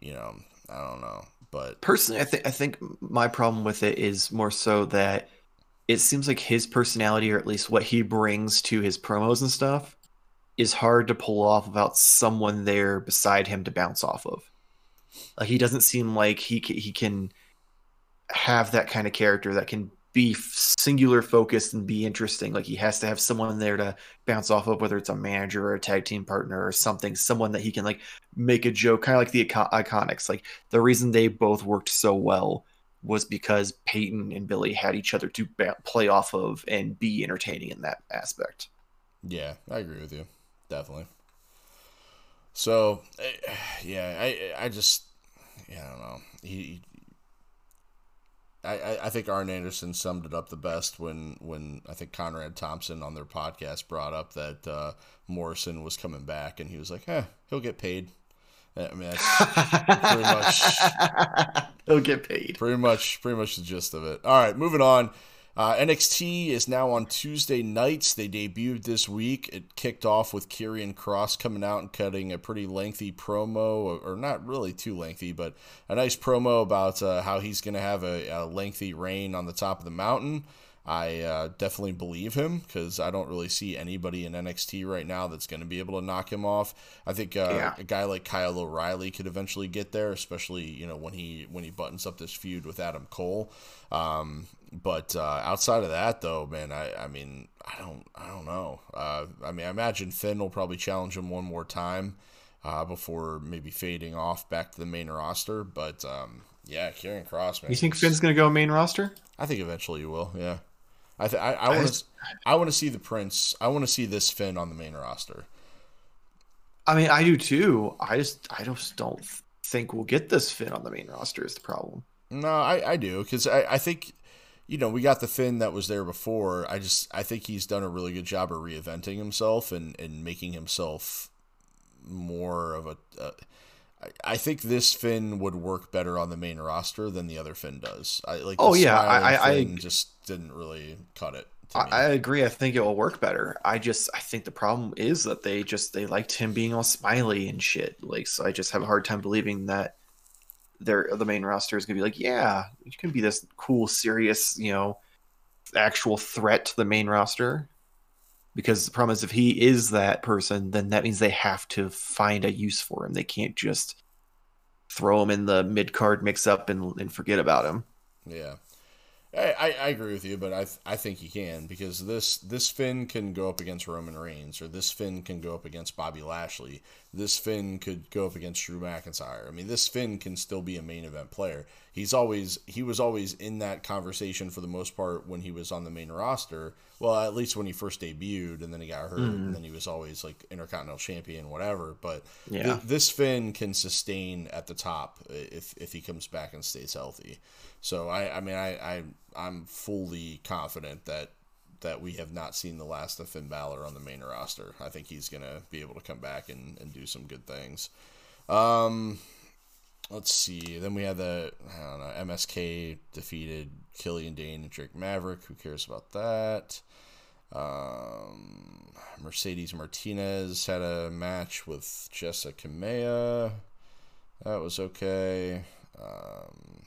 you know, I don't know. But personally, I think I think my problem with it is more so that it seems like his personality, or at least what he brings to his promos and stuff, is hard to pull off without someone there beside him to bounce off of. Like he doesn't seem like he he can have that kind of character that can be singular focused and be interesting. Like he has to have someone there to bounce off of, whether it's a manager or a tag team partner or something, someone that he can like make a joke, kind of like the Iconics. Like the reason they both worked so well was because Peyton and Billie had each other to play off of and be entertaining in that aspect. Yeah, I agree with you, definitely. So, eh, yeah, I I just yeah I don't know he I, I think Arn Anderson summed it up the best when, when I think Conrad Thompson on their podcast brought up that uh, Morrison was coming back, and he was like, "Eh, he'll get paid." I mean, that's pretty much he'll get paid. Pretty much, pretty much the gist of it. All right, moving on. Uh, NXT is now on Tuesday nights. They debuted this week. It kicked off with Karrion Kross coming out and cutting a pretty lengthy promo, or, not really too lengthy, but a nice promo about uh, how he's going to have a, a, lengthy reign on the top of the mountain. I uh, definitely believe him because I don't really see anybody in NXT right now that's going to be able to knock him off. I think uh, yeah. a guy like Kyle O'Reilly could eventually get there, especially you know when he when he buttons up this feud with Adam Cole. Um, but uh, outside of that, though, man, I, I mean, I don't, I don't know. Uh, I mean, I imagine Finn will probably challenge him one more time uh, before maybe fading off back to the main roster. But um, yeah, Karrion Kross, man. You think Finn's gonna go main roster? I think eventually he will. Yeah. I th- I, I want to I want to see the Prince. I want to see this Finn on the main roster. I mean, I do too. I just I just don't think we'll get this Finn on the main roster. Is the problem? No, I, I do because I, I think you know we got the Finn that was there before. I just I think he's done a really good job of reinventing himself and and making himself more of a. Uh, I think this Finn would work better on the main roster than the other Finn does. I like. Oh yeah, I, I just didn't really cut it. I, I, agree. I think it will work better. I just I think the problem is that they just they liked him being all smiley and shit. Like so, I just have a hard time believing that their the main roster is gonna be like, yeah, you can be this cool, serious, you know, actual threat to the main roster. Because the problem is, if he is that person, then that means they have to find a use for him. They can't just throw him in the mid card mix up and, and forget about him. Yeah. I, I, agree with you, but I I think he can because this this Finn can go up against Roman Reigns or this Finn can go up against Bobby Lashley. This Finn could go up against Drew McIntyre. I mean, this Finn can still be a main event player. He's always he was always in that conversation for the most part when he was on the main roster. Well, at least when he first debuted, and then he got hurt, mm. and then he was always like Intercontinental Champion, whatever. But yeah. th- this Finn can sustain at the top if if he comes back and stays healthy. So I, I mean, I, I, I'm fully confident that that we have not seen the last of Finn Balor on the main roster. I think he's gonna be able to come back and, and do some good things. Um, let's see. Then we had the I don't know MSK defeated Killian Dain and Drake Maverick. Who cares about that? Um, Mercedes Martinez had a match with Jessica Kamea. That was okay. Um,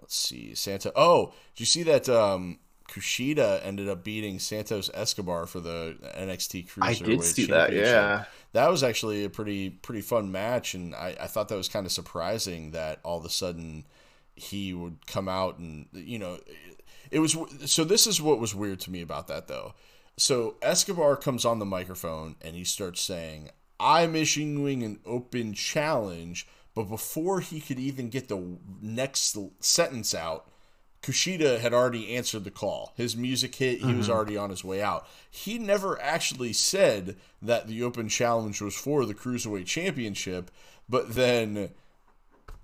let's see, Santa. Oh, did you see that? Um, Kushida ended up beating Santos Escobar for the NXT Cruiserweight. I did see that. Yeah, that was actually a pretty pretty fun match, and I, I thought that was kind of surprising that all of a sudden he would come out and you know it was so. This is what was weird to me about that though. So Escobar comes on the microphone and he starts saying, "I'm issuing an open challenge." But before he could even get the next sentence out, Kushida had already answered the call. His music hit, he mm-hmm. was already on his way out. He never actually said that the open challenge was for the Cruiserweight Championship, but then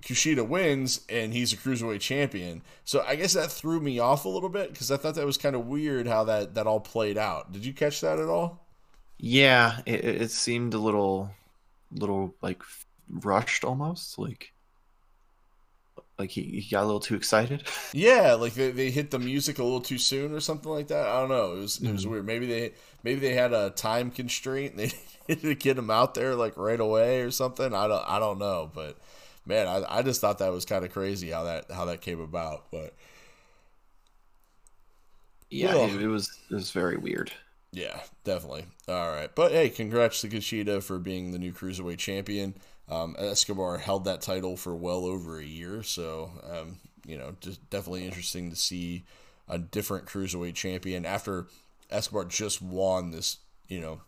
Kushida wins and he's a Cruiserweight champion. So I guess that threw me off a little bit because I thought that was kind of weird how that, that all played out. Did you catch that at all? Yeah, it, it seemed a little, little like rushed almost like Like he, he got a little too excited. Yeah, like they, they hit the music a little too soon or something like that. I don't know. It was it was Mhm. weird. Maybe they maybe they had a time constraint. They needed to get him out there like right away or something. I don't I don't know, but man, I, I just thought that was kind of crazy how that how that came about. But Yeah, it, it was it was very weird. Yeah, definitely. All right. But hey, congrats to Kushida for being the new Cruiserweight champion. Um, Escobar held that title for well over a year. So, um, you know, just definitely interesting to see a different Cruiserweight champion after Escobar just won this, you know,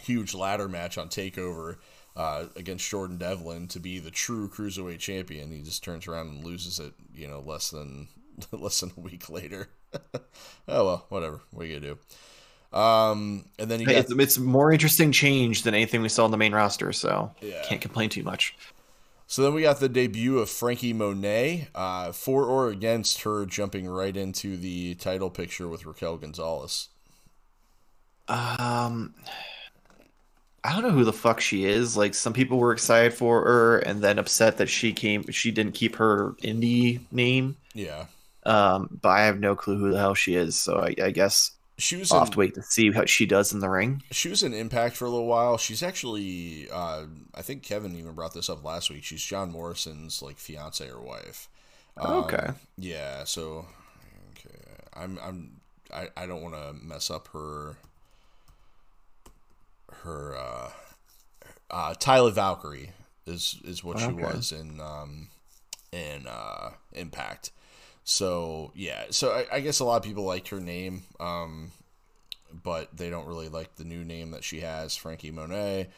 huge ladder match on TakeOver uh, against Jordan Devlin to be the true Cruiserweight champion. He just turns around and loses it, you know, less than less than a week later. oh, well, whatever. What are you to do? Um, and then you got It's, it's more interesting change than anything we saw in the main roster, so Yeah. can't complain too much. so then we got the debut of Franky Monet, uh, for or against her jumping right into the title picture with Raquel Gonzalez. Um, I don't know who the fuck she is. Like some people were excited for her and then upset that she came. She didn't keep her indie name. Yeah, Um, but I have no clue who the hell she is. So I, I guess she was I'll in, have to wait to see how she does in the ring. she was in Impact for a little while. She's actually, uh, I think Kevin even brought this up last week. She's John Morrison's like fiance or wife. Um, Okay. Yeah. So, okay, I'm I'm I, I don't want to mess up her her uh, uh, Taya Valkyrie is is what she Okay. was in um, in uh, Impact. So yeah, so I, I guess a lot of people liked her name, um, but they don't really like the new name that she has, Franky Monet.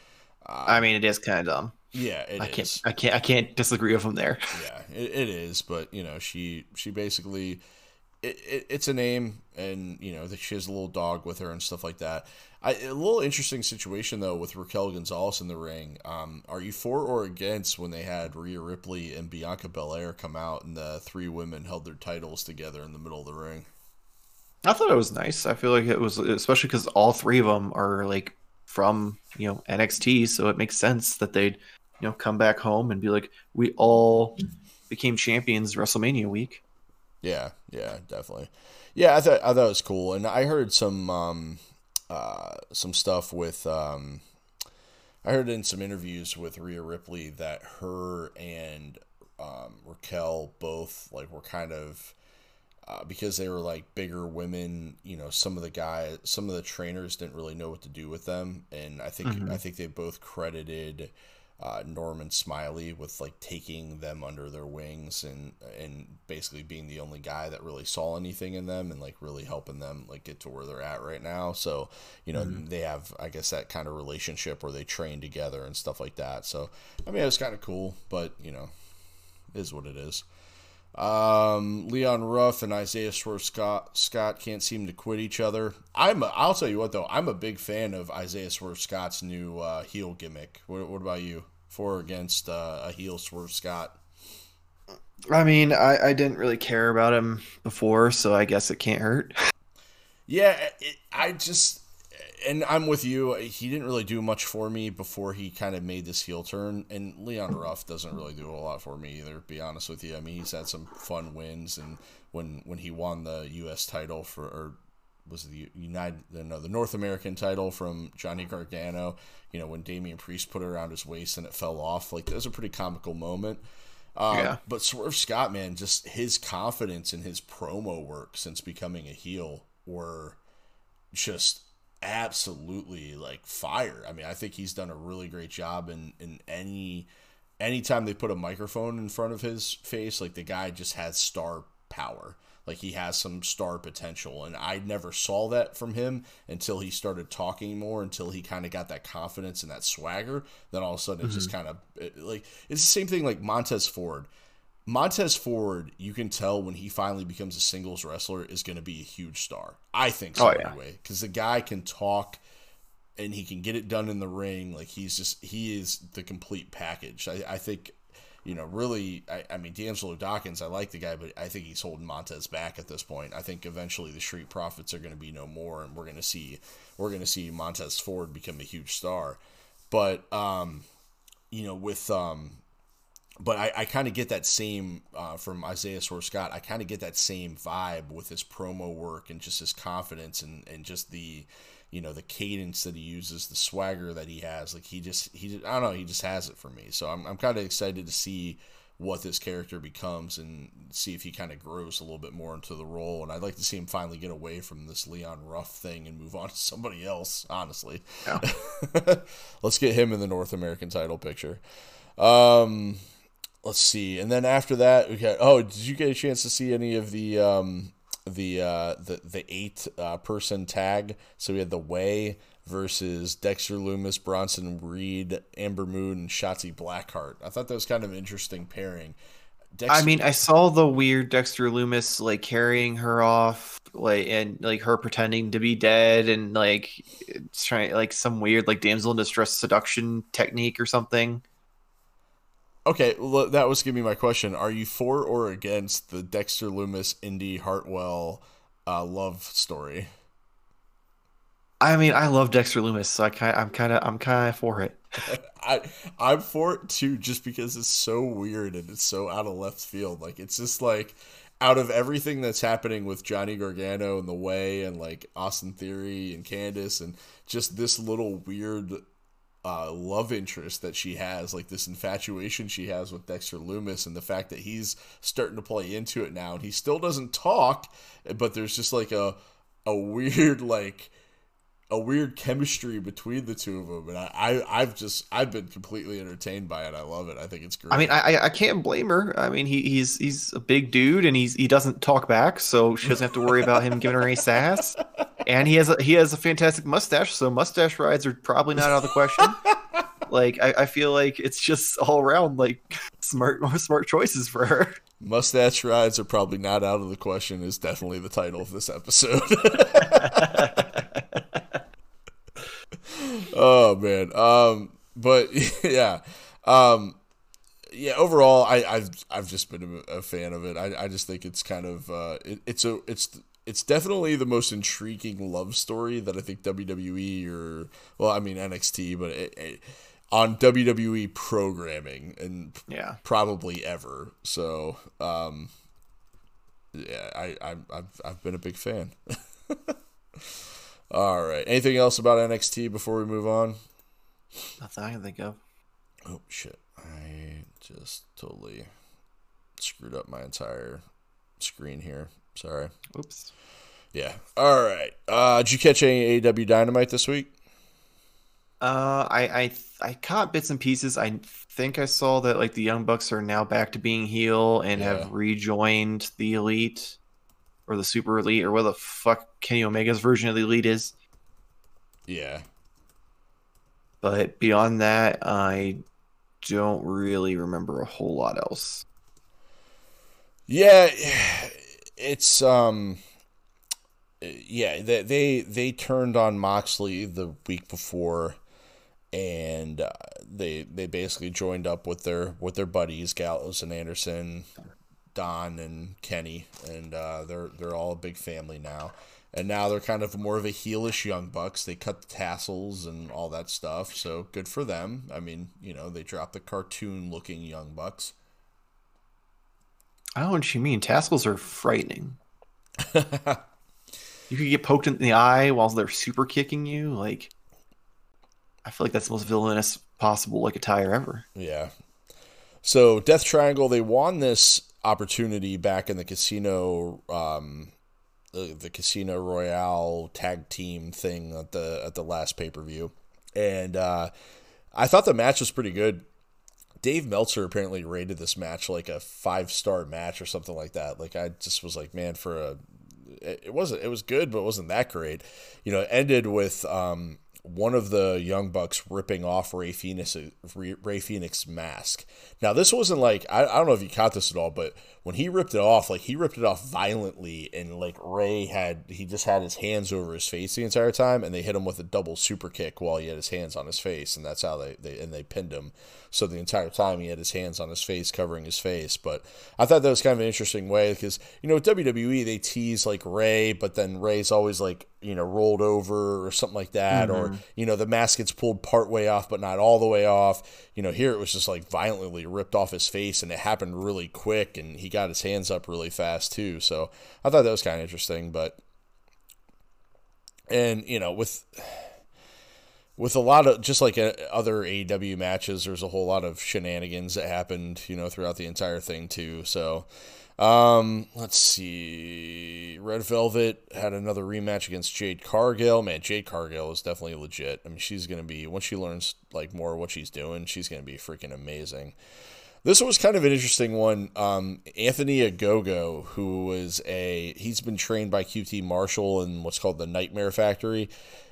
I mean, it is kind of dumb. Yeah, it I is. can't. I can't. I can't disagree with him there. Yeah, it, it is, but you know, she she basically it, it, it's a name, and you know that she has a little dog with her and stuff like that. I, a little interesting situation though with Raquel Gonzalez in the ring. Um, are you for or against when they had Rhea Ripley and Bianca Belair come out and the three women held their titles together in the middle of the ring? I thought it was nice. I feel like it was, especially because all three of them are like from you know NXT, so it makes sense that they'd you know come back home and be like, we all became champions WrestleMania week. Yeah, yeah, definitely. Yeah, I thought I thought it was cool, and I heard some um, uh, some stuff with um, I heard in some interviews with Rhea Ripley that her and um, Raquel both like were kind of uh, because they were like bigger women. You know, some of the guys, some of the trainers didn't really know what to do with them, and I think Mhm. I think they both credited uh, Norman Smiley with like taking them under their wings and and basically being the only guy that really saw anything in them and like really helping them like get to where they're at right now. So you know they have I guess that kind of relationship where they train together and stuff like that. So I mean it was kind of cool, but you know is what it is. Um, Leon Ruff and Isaiah Swerve Scott Scott can't seem to quit each other. I'm a, I'll tell you what though, I'm a big fan of Isaiah Swerve Scott's new uh, heel gimmick. What, what about you? For against uh, a heel Swerve Scott? I mean, I, I didn't really care about him before, so I guess it can't hurt. Yeah, it, I just and I'm with you. He didn't really do much for me before he kind of made this heel turn. And Leon Ruff doesn't really do a lot for me either. To be honest with you, I mean he's had some fun wins, and when when he won the U.S. title for or was the United no the North American title from Johnny Gargano. You know when Damian Priest put it around his waist and it fell off. Like that was a pretty comical moment. Um, Yeah. But Swerve Scott, man, just his confidence and his promo work since becoming a heel were just absolutely like fire. I mean, I think he's done a really great job in in any anytime they put a microphone in front of his face, like the guy just has star power. Like he has some star potential, and I never saw that from him until he started talking more, until he kind of got that confidence and that swagger. Then all of a sudden, it just mm-hmm. kind of it, like it's the same thing like Montez Ford. Montez Ford, you can tell when he finally becomes a singles wrestler, is going to be a huge star. I think so Oh, yeah. anyway, because the guy can talk and he can get it done in the ring. Like he's just he is the complete package. I, I think, you know, really. I, I mean, D'Angelo Dawkins, I like the guy, but I think he's holding Montez back at this point. I think eventually the Street Profits are going to be no more, and we're going to see we're going to see Montez Ford become a huge star. But um, you know, with um, but I, I kind of get that same uh, from Isaiah Swerve Scott. I kind of get that same vibe with his promo work and just his confidence and, and just the, you know, the cadence that he uses, the swagger that he has. Like he just he I don't know he just has it for me. So I'm I'm kind of excited to see what this character becomes and see if he kind of grows a little bit more into the role. And I'd like to see him finally get away from this Leon Ruff thing and move on to somebody else. Honestly, yeah. let's get him in the North American title picture. Um, let's see, and then after that we got. Oh, did you get a chance to see any of the um, the uh, the the eight uh, person tag? So we had the Way versus Dexter Lumis, Bronson Reed, Ember Moon, and Shotzi Blackheart. I thought that was kind of an interesting pairing. Dexter- I mean, I saw the weird Dexter Lumis like carrying her off, like and like her pretending to be dead, and like trying like some weird like damsel in distress seduction technique or something. Okay, well, that was gonna be my question. Are you for or against the Dexter Lumis, Indi Hartwell uh, love story? I mean, I love Dexter Lumis, so I kind, I'm kind of, I'm kind of for it. I, I'm for it too, just because it's so weird and it's so out of left field. Like it's just like out of everything that's happening with Johnny Gargano and the Way and like Austin Theory and Candice and just this little weird uh, love interest that she has, like this infatuation she has with Dexter Lumis, and the fact that he's starting to play into it now, and he still doesn't talk, but there's just like a a weird like a weird chemistry between the two of them, and I, I have just I've been completely entertained by it. I love it. I think it's great. I mean, I I can't blame her. I mean, he, he's he's a big dude, and he's he doesn't talk back, so she doesn't have to worry about him giving her any sass. And he has a he has a fantastic mustache, so mustache rides are probably not out of the question. like I, I feel like it's just all around like smart smart choices for her. Mustache rides are probably not out of the question is definitely the title of this episode. oh man. Um, but yeah. Um, yeah. Overall, I, I've I've just been a, a fan of it. I, I just think it's kind of uh, it, it's a it's it's definitely the most intriguing love story that I think WWE or well, I mean NXT, but it, it, on WWE programming and yeah, probably ever. So, um, yeah, I, I I've I've been a big fan. All right. Anything else about NXT before we move on? Nothing I can think of. Oh shit! I just totally screwed up my entire screen here. Sorry. Oops. Yeah. All right. Uh, did you catch any AEW Dynamite this week? Uh, I I I caught bits and pieces. I think I saw that like the Young Bucks are now back to being heel and yeah. have rejoined the Elite or the Super Elite or what the fuck Kenny Omega's version of the Elite is. Yeah. But beyond that, I don't really remember a whole lot else. Yeah, it's um yeah, they they, they turned on Moxley the week before and uh, they they basically joined up with their with their buddies Gallows and Anderson Don and Kenny, and uh, they're they're all a big family now. And now they're kind of more of a heelish young bucks. They cut the tassels and all that stuff, so good for them. I mean, you know, they dropped the cartoon-looking young bucks. I don't know what you mean. Tassels are frightening. you could get poked in the eye while they're super kicking you. Like, I feel like that's the most villainous possible like attire ever. Yeah. So Death Triangle, they won this opportunity back in the casino um, the, the casino royale tag team thing at the at the last pay-per-view. And uh, i thought the match was pretty good. Dave meltzer apparently rated this match like a five star match or something like that. Like i just was like man for a it wasn't it was good but it wasn't that great. You know it ended with um, one of the Young Bucks ripping off Rey Fenix Rey Fenix mask. Now this wasn't like I, I don't know if you caught this at all, but when he ripped it off, like he ripped it off violently, and like Rey had he just had his hands over his face the entire time, and they hit him with a double super kick while he had his hands on his face, and that's how they, they and they pinned him. So the entire time he had his hands on his face, covering his face. But I thought that was kind of an interesting way because you know with WWE they tease like Rey, but then Rey's always like you know rolled over or something like that, mm-hmm. or you know the mask gets pulled part way off but not all the way off. You know here it was just like violently ripped off his face and it happened really quick and he got his hands up really fast too. So I thought that was kind of interesting, but and you know with with a lot of just like uh, other AEW matches, there's a whole lot of shenanigans that happened, you know, throughout the entire thing too. So, um, let's see. Red Velvet had another rematch against Jade Cargill. Man, Jade Cargill is definitely legit. I mean, she's gonna be once she learns like more what she's doing, she's gonna be freaking amazing. This was kind of an interesting one. Um, Anthony Ogogo, who was a he's been trained by QT Marshall in what's called the Nightmare Factory.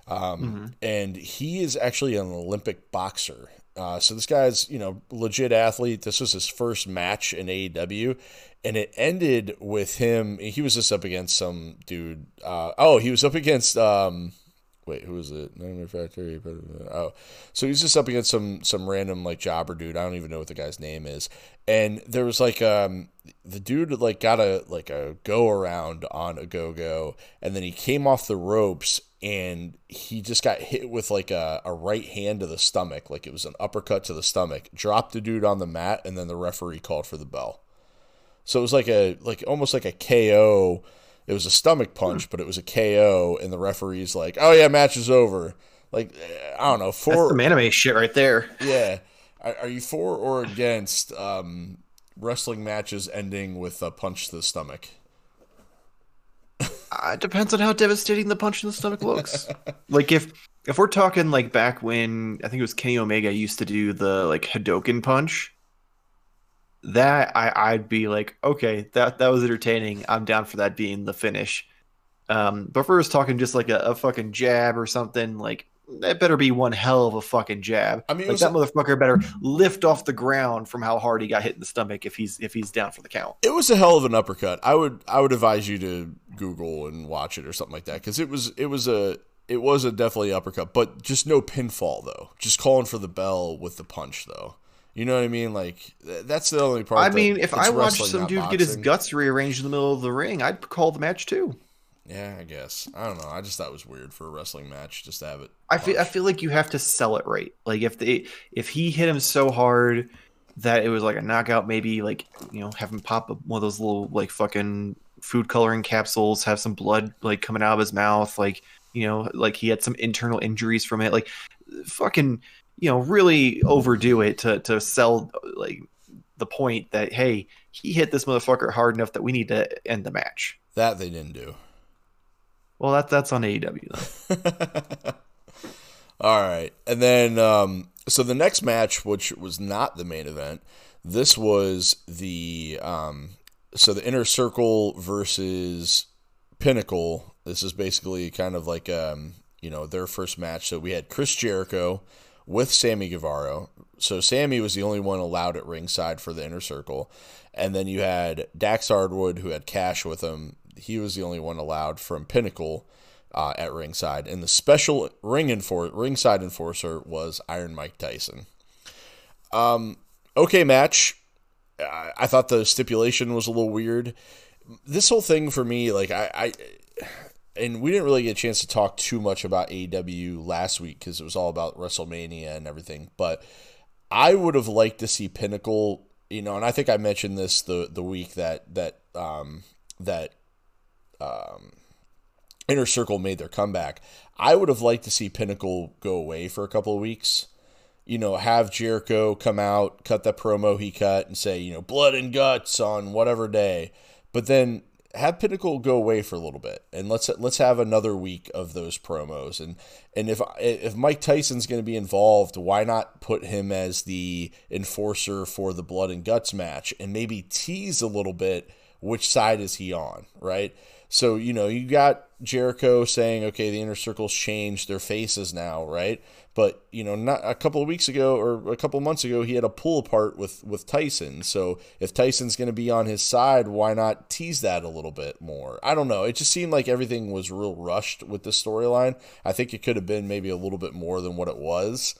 Um, mm-hmm. And he is actually an Olympic boxer. Uh, so this guy's, you know, legit athlete. This was his first match in AEW, and it ended with him. He was just up against some dude. Uh, oh, he was up against. Um, wait, who was it? Nightmare Factory. Oh, so he's just up against some some random like jobber dude. I don't even know what the guy's name is. And there was like um the dude like got a like a go around on a go go, and then he came off the ropes and he just got hit with like a, a right hand to the stomach, like it was an uppercut to the stomach, dropped the dude on the mat, and then the referee called for the bell. So it was like a like almost like a KO. It was a stomach punch, but it was a KO, and the referee's like, "Oh yeah, match is over." Like I don't know, for That's some anime shit right there. Yeah, are, are you for or against um, wrestling matches ending with a punch to the stomach? Uh, it depends on how devastating the punch in the stomach looks. like if if we're talking like back when I think it was Kenny Omega used to do the like Hadoken punch, that I I'd be like, okay, that that was entertaining. I'm down for that being the finish. Um, but if we're just talking just like a, a fucking jab or something, like that better be one hell of a fucking jab. I mean, like that motherfucker better lift off the ground from how hard he got hit in the stomach if he's if he's down for the count. It was a hell of an uppercut. I would I would advise you to Google and watch it or something like that because it was it was a it was a definitely uppercut, but just no pinfall though. Just calling for the bell with the punch though. You know what I mean? Like that's the only part. I mean, if I watched some dude boxing. get his guts rearranged in the middle of the ring, I'd call the match too. Yeah, I guess. I don't know. I just thought it was weird for a wrestling match just to have it. I feel I feel like you have to sell it right. Like if they if he hit him so hard that it was like a knockout, maybe like you know have him pop one of those little like fucking food coloring capsules, have some blood like coming out of his mouth, like you know like he had some internal injuries from it, like fucking you know really overdo it to to sell like the point that hey he hit this motherfucker hard enough that we need to end the match. That they didn't do. Well, that that's on AEW though. All right, and then um, so the next match, which was not the main event, this was the um, so the inner circle versus Pinnacle. This is basically kind of like um, you know their first match. So we had Chris Jericho with Sammy Guevara. So Sammy was the only one allowed at ringside for the inner circle, and then you had Dax Harwood who had Cash with him, he was the only one allowed from Pinnacle uh, at ringside, and the special ring enfor- ringside enforcer was Iron Mike Tyson. Um, okay, match. I, I thought the stipulation was a little weird. This whole thing for me, like I, I and we didn't really get a chance to talk too much about AEW last week because it was all about WrestleMania and everything. But I would have liked to see Pinnacle, you know, and I think I mentioned this the the week that that um, that um, Inner Circle made their comeback. I would have liked to see Pinnacle go away for a couple of weeks. You know, have Jericho come out, cut that promo he cut, and say, you know, blood and guts on whatever day. But then have Pinnacle go away for a little bit, and let's let's have another week of those promos. And and if if Mike Tyson's going to be involved, why not put him as the enforcer for the blood and guts match, and maybe tease a little bit which side is he on, right? So, you know, you got Jericho saying, okay, the inner circle's changed their faces now, right? But, you know, not a couple of weeks ago or a couple of months ago, he had a pull apart with, with Tyson. So if Tyson's going to be on his side, why not tease that a little bit more? I don't know. It just seemed like everything was real rushed with the storyline. I think it could have been maybe a little bit more than what it was.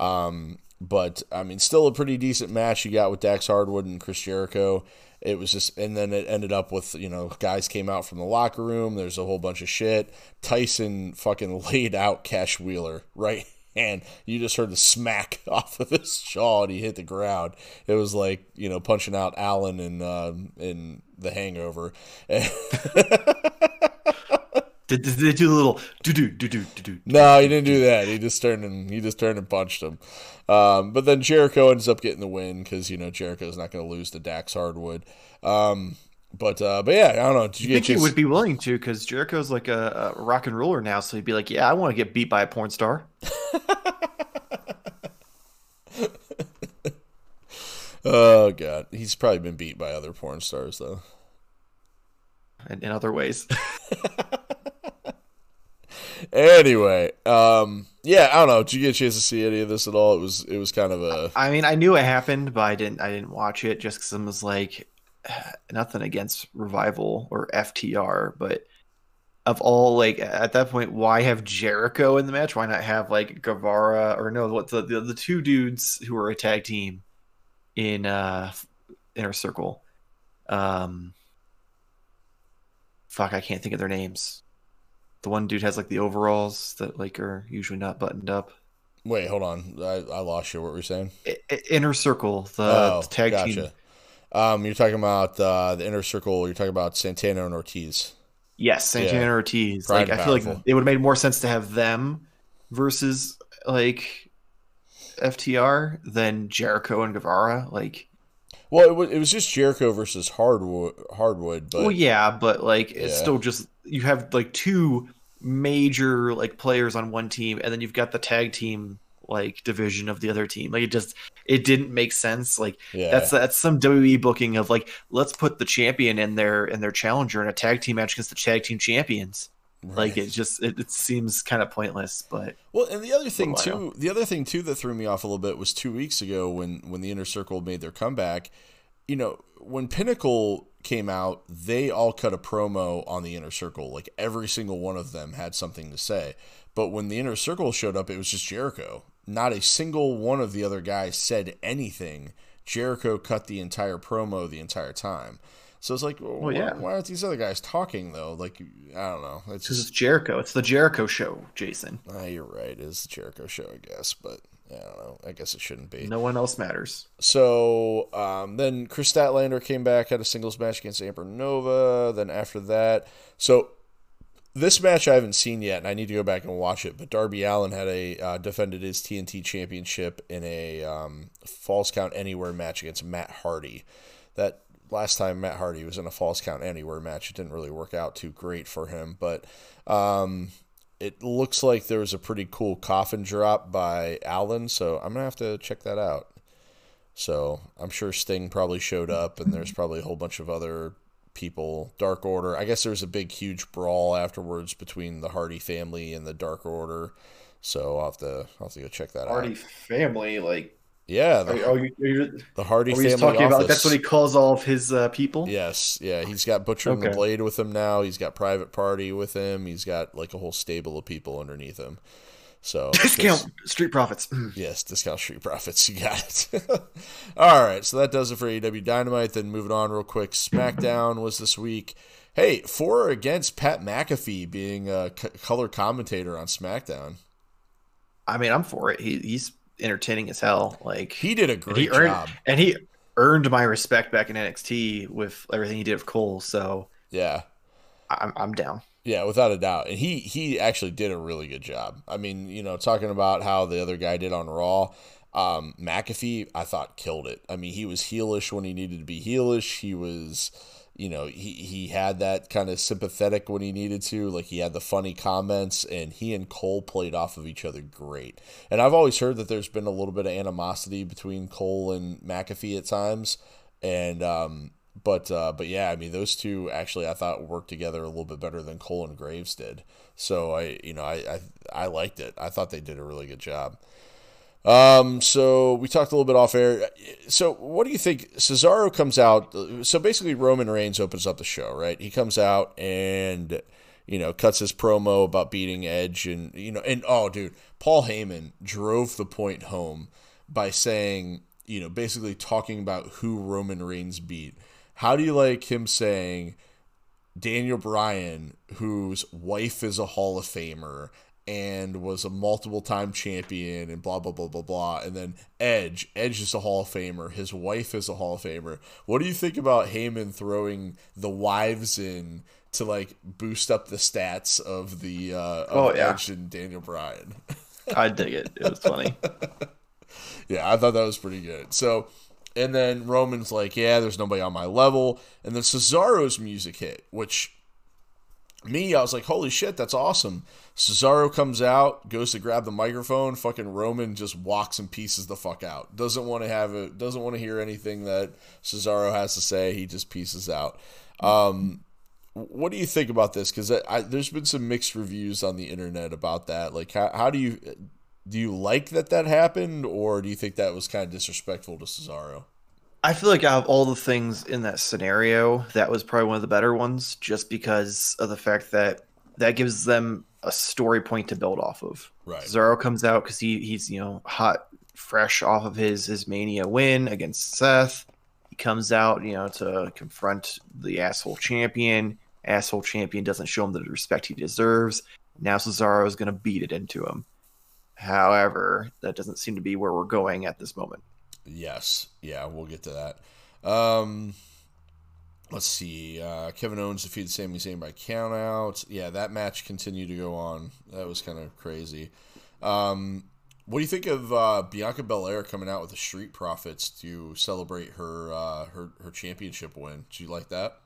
Um, but I mean, still a pretty decent match you got with Dax Hardwood and Chris Jericho. It was just, and then it ended up with you know guys came out from the locker room. There's a whole bunch of shit. Tyson fucking laid out Cash Wheeler right and you just heard the smack off of his jaw and he hit the ground. It was like you know punching out Alan in um, in The Hangover. Did, did they do the little do do do do do do? No, he didn't do that. He just turned and he just turned and punched him. Um, but then Jericho ends up getting the win because you know Jericho's not going to lose to Dax Hardwood. Um, but uh, but yeah, I don't know. Did you, you think he would be willing to? Because Jericho's like a, a, rock and roller now, so he'd be like, "Yeah, I want to get beat by a porn star." oh god, he's probably been beat by other porn stars though. In, in other ways. anyway, um, yeah, I don't know. Did you get a chance to see any of this at all? It was it was kind of a. I mean, I knew it happened, but I didn't. I didn't watch it just because I was like, nothing against Revival or FTR, but of all like at that point, why have Jericho in the match? Why not have like Guevara or no? What the the, the two dudes who are a tag team in uh Inner Circle? Um, fuck, I can't think of their names. The one dude has like the overalls that like are usually not buttoned up. Wait, hold on. I, I lost you. What were you saying? Inner Circle, the, oh, the tag gotcha. team. Um, you're talking about uh, the Inner Circle. You're talking about Santana and Ortiz. Yes, Santana yeah. and Ortiz. Pride like I feel like it would have made more sense to have them versus like FTR than Jericho and Guevara. Like, well, it was, it was just Jericho versus Hardwood. Hardwood, but well, yeah, but like it's yeah. still just you have like two major like players on one team, and then you've got the tag team like division of the other team. Like it just it didn't make sense. Like yeah. that's that's some WWE booking of like let's put the champion in their in their challenger in a tag team match against the tag team champions. Right. Like it just it, it seems kind of pointless, but well, and the other thing too, the other thing too that threw me off a little bit was two weeks ago when when the Inner Circle made their comeback. You know, when Pinnacle came out, they all cut a promo on the inner circle. Like every single one of them had something to say. But when the inner circle showed up, it was just Jericho. Not a single one of the other guys said anything. Jericho cut the entire promo the entire time. So it's like, well, yeah. why, why, aren't these other guys talking though? Like, I don't know. It's just it's Jericho. It's the Jericho show, Jason. Ah, you're right. It's the Jericho show, I guess. But I don't know. I guess it shouldn't be. No one else matters. So um, then Kris Statlander came back, had a singles match against Amber Nova. Then after that, so this match I haven't seen yet, and I need to go back and watch it. But Darby Allin had a uh, defended his TNT Championship in a um, Falls Count Anywhere match against Matt Hardy. That last time Matt Hardy was in a Falls Count Anywhere match, it didn't really work out too great for him. But um, it looks like there was a pretty cool coffin drop by Allin, so I'm gonna have to check that out. So I'm sure Sting probably showed up, and there's probably a whole bunch of other people. Dark Order. I guess there was a big, huge brawl afterwards between the Hardy family and the Dark Order. So I'll have to I'll have to go check that Hardy out. Hardy family, like yeah, the, are, are you, the Hardy family. talking office. about that's what he calls all of his uh, people. Yes, yeah, he's got Butcher okay. and the Blade with him now. He's got Private Party with him. He's got like a whole stable of people underneath him. So discount street profits. yes, discount street profits. You got it. all right, so that does it for AEW Dynamite. Then moving on real quick, SmackDown was this week. Hey, for or against Pat McAfee being a c- color commentator on SmackDown? I mean, I'm for it. He, he's entertaining as hell. Like he did a great and earned, job, and he earned my respect back in NXT with everything he did with Cole. So yeah, I'm I'm down. Yeah, without a doubt, and he he actually did a really good job. I mean, you know, talking about how the other guy did on Raw. Um, McAfee, I thought killed it. I mean, he was heelish when he needed to be heelish. He was you know, he, he had that kind of sympathetic when he needed to. Like he had the funny comments, and he and Cole played off of each other great. And I've always heard that there's been a little bit of animosity between Cole and McAfee at times. And, um, but, uh, but yeah, I mean, those two actually I thought worked together a little bit better than Cole and Graves did. So I, you know, I, I, I liked it. I thought they did a really good job. Um, so we talked a little bit off air. So what do you think? Cesaro comes out. So basically, Roman Reigns opens up the show, right? He comes out and you know cuts his promo about beating Edge, and you know, and oh, dude, Paul Heyman drove the point home by saying, you know, basically talking about who Roman Reigns beat. How do you like him saying Daniel Bryan, whose wife is a Hall of Famer and was a multiple time champion and blah blah blah blah blah and then Edge Edge is a Hall of Famer his wife is a Hall of Famer what do you think about Heyman throwing the wives in to like boost up the stats of the uh of Oh, yeah. Edge and Daniel Bryan I dig it. It was funny. yeah I thought that was pretty good so and then Roman's like yeah there's nobody on my level and then Cesaro's music hit which me, I was like, holy shit, that's awesome. Cesaro comes out, goes to grab the microphone, fucking Roman just walks and pieces the fuck out. Doesn't want to have it, doesn't want to hear anything that Cesaro has to say. He just pieces out. Um, what do you think about this? Because there's been some mixed reviews on the internet about that. Like, how, how do you do you like that that happened, or do you think that was kind of disrespectful to Cesaro? I feel like out of all the things in that scenario, that was probably one of the better ones, just because of the fact that that gives them a story point to build off of. Right. Cesaro comes out because he he's you know hot, fresh off of his his Mania win against Seth. He comes out you know to confront the asshole champion. Asshole champion doesn't show him the respect he deserves. Now Cesaro is going to beat it into him. However, that doesn't seem to be where we're going at this moment. Yes. Yeah, we'll get to that. Um, let's see. Uh, Kevin Owens defeated Sami Zayn by countout. Yeah, that match continued to go on. That was kind of crazy. Um, what do you think of uh, Bianca Belair coming out with the Street Profits to celebrate her uh, her her championship win? Do you like that?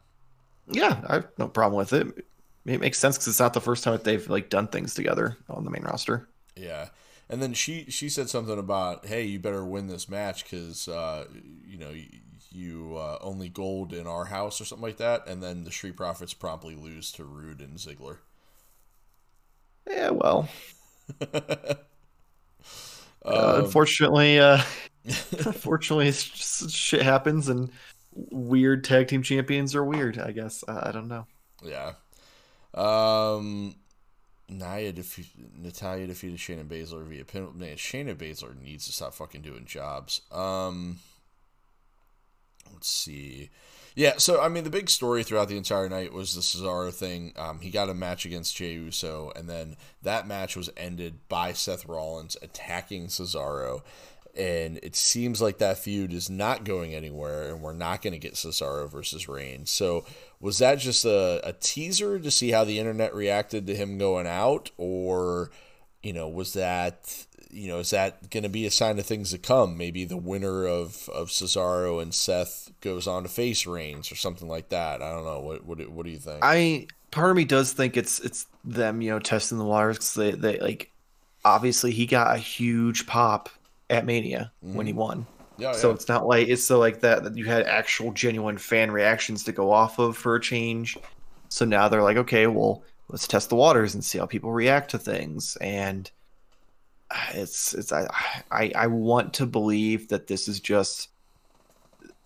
Yeah, I have no problem with it. It makes sense because it's not the first time that they've like done things together on the main roster. Yeah. And then she she said something about, "Hey, you better win this match because uh, you know you, you uh, only gold in our house or something like that." And then the Street Profits promptly lose to Roode and Ziggler. Yeah, well, uh, unfortunately, uh, unfortunately, shit happens, and weird tag team champions are weird. I guess I don't know. Yeah. Um, Nia defe- Natalya defeated Shayna Baszler via pin. Man, Shayna Baszler needs to stop fucking doing jobs. Um, let's see. Yeah, so I mean, the big story throughout the entire night was the Cesaro thing. Um, he got a match against Jey Uso, and then that match was ended by Seth Rollins attacking Cesaro. And it seems like that feud is not going anywhere, and we're not going to get Cesaro versus Reigns. So, was that just a, a teaser to see how the internet reacted to him going out, or you know, was that you know, is that going to be a sign of things to come? Maybe the winner of, of Cesaro and Seth goes on to face Reigns or something like that. I don't know. What what, what do you think? I part of me does think it's it's them, you know, testing the waters because they they like obviously he got a huge pop at Mania mm-hmm. when he won. Yeah, so it's not like it's so like that that you had actual genuine fan reactions to go off of for a change. So now they're like, okay, well, let's test the waters and see how people react to things. And uh, it's it's I I, I want to believe that this is just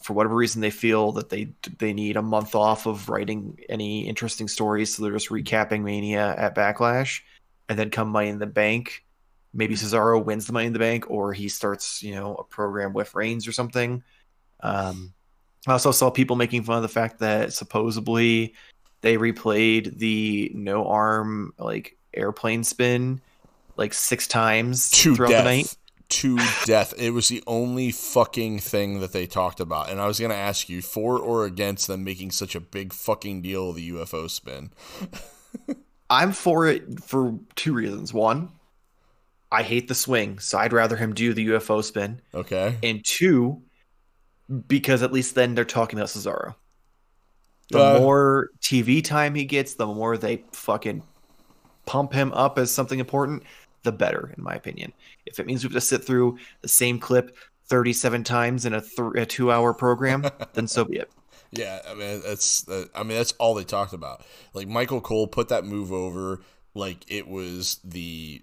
for whatever reason they feel that they they need a month off of writing any interesting stories, so they're just recapping Mania at Backlash, and then come Money in the Bank maybe Cesaro wins the Money in the Bank, or he starts, you know, a program with Reigns or something. Um, I also saw people making fun of the fact that supposedly they replayed the no arm like airplane spin like six times to throughout death. the night. To death. It was the only fucking thing that they talked about. And I was gonna ask you for or against them making such a big fucking deal of the UFO spin. I'm for it for two reasons. One, I hate the swing, so I'd rather him do the UFO spin. Okay. And two, because at least then they're talking about Cesaro. The Uh, more TV time he gets, the more they fucking pump him up as something important, the better, in my opinion. If it means we have to sit through the same clip 37 times in a, th- a two hour program, then so be it. Yeah, I mean that's uh, I mean that's all they talked about. Like Michael Cole put that move over like it was the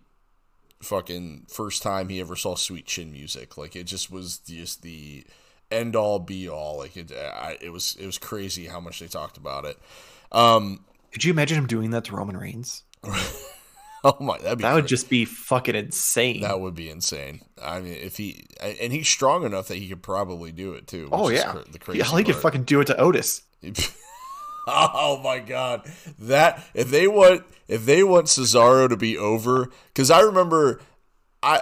fucking first time he ever saw Sweet Chin music. Like it just was just the end all be all. Like it, I, it was it was crazy how much they talked about it. Um, Could you imagine him doing that to Roman Reigns? Oh my, that'd be That would cra- just be fucking insane. that would be insane. I mean, if he and he's strong enough that he could probably do it too. oh yeah, the crazy yeah, he could fucking do it to Otis. oh my god, that if they want if they want Cesaro to be over, because I remember I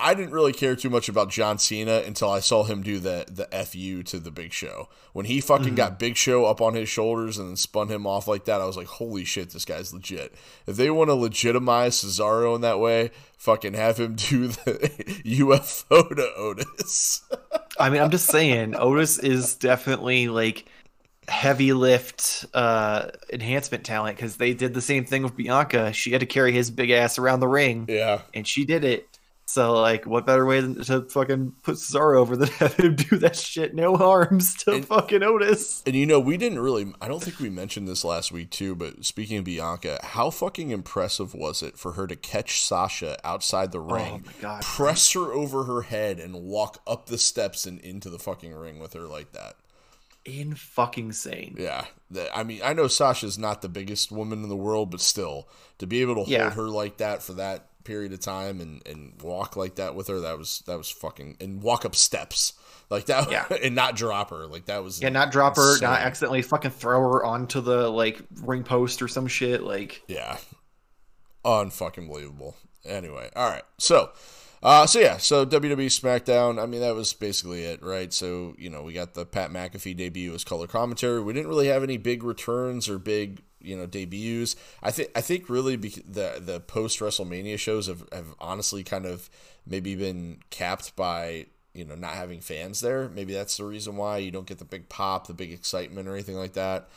I didn't really care too much about John Cena until I saw him do the the fu to the Big Show when he fucking mm-hmm. got Big Show up on his shoulders and then spun him off like that. I was like, holy shit, this guy's legit. If they want to legitimize Cesaro in that way, fucking have him do the UFO to Otis. I mean, I'm just saying, Otis is definitely like heavy lift uh enhancement talent because they did the same thing with Bianca. She had to carry his big ass around the ring, yeah. and she did it. So, like, what better way than to fucking put Cesaro over than have him do that shit, no harms to And- fucking Otis? And you know, we didn't really, I don't think we mentioned this last week too, but speaking of Bianca, how fucking impressive was it for her to catch Sasha outside the ring, Oh god! press her over her head, and walk up the steps and into the fucking ring with her like that? In fucking sane. Yeah. I mean, I know Sasha's not the biggest woman in the world, but still, to be able to Yeah. hold her like that for that period of time and, and walk like that with her, that was, that was fucking, and walk up steps like that Yeah. and not drop her. Like that was, Yeah, not drop her, not accidentally fucking throw her onto the like ring post or some shit. Like, Yeah. Unfucking believable. Anyway, all right. So, uh, so yeah, so WWE SmackDown. I mean, that was basically it, right? So you know, we got the Pat McAfee debut as color commentary. We didn't really have any big returns or big you know debuts. I think I think really the the post WrestleMania shows have have honestly kind of maybe been capped by you know not having fans there. Maybe that's the reason why you don't get the big pop, the big excitement, or anything like that.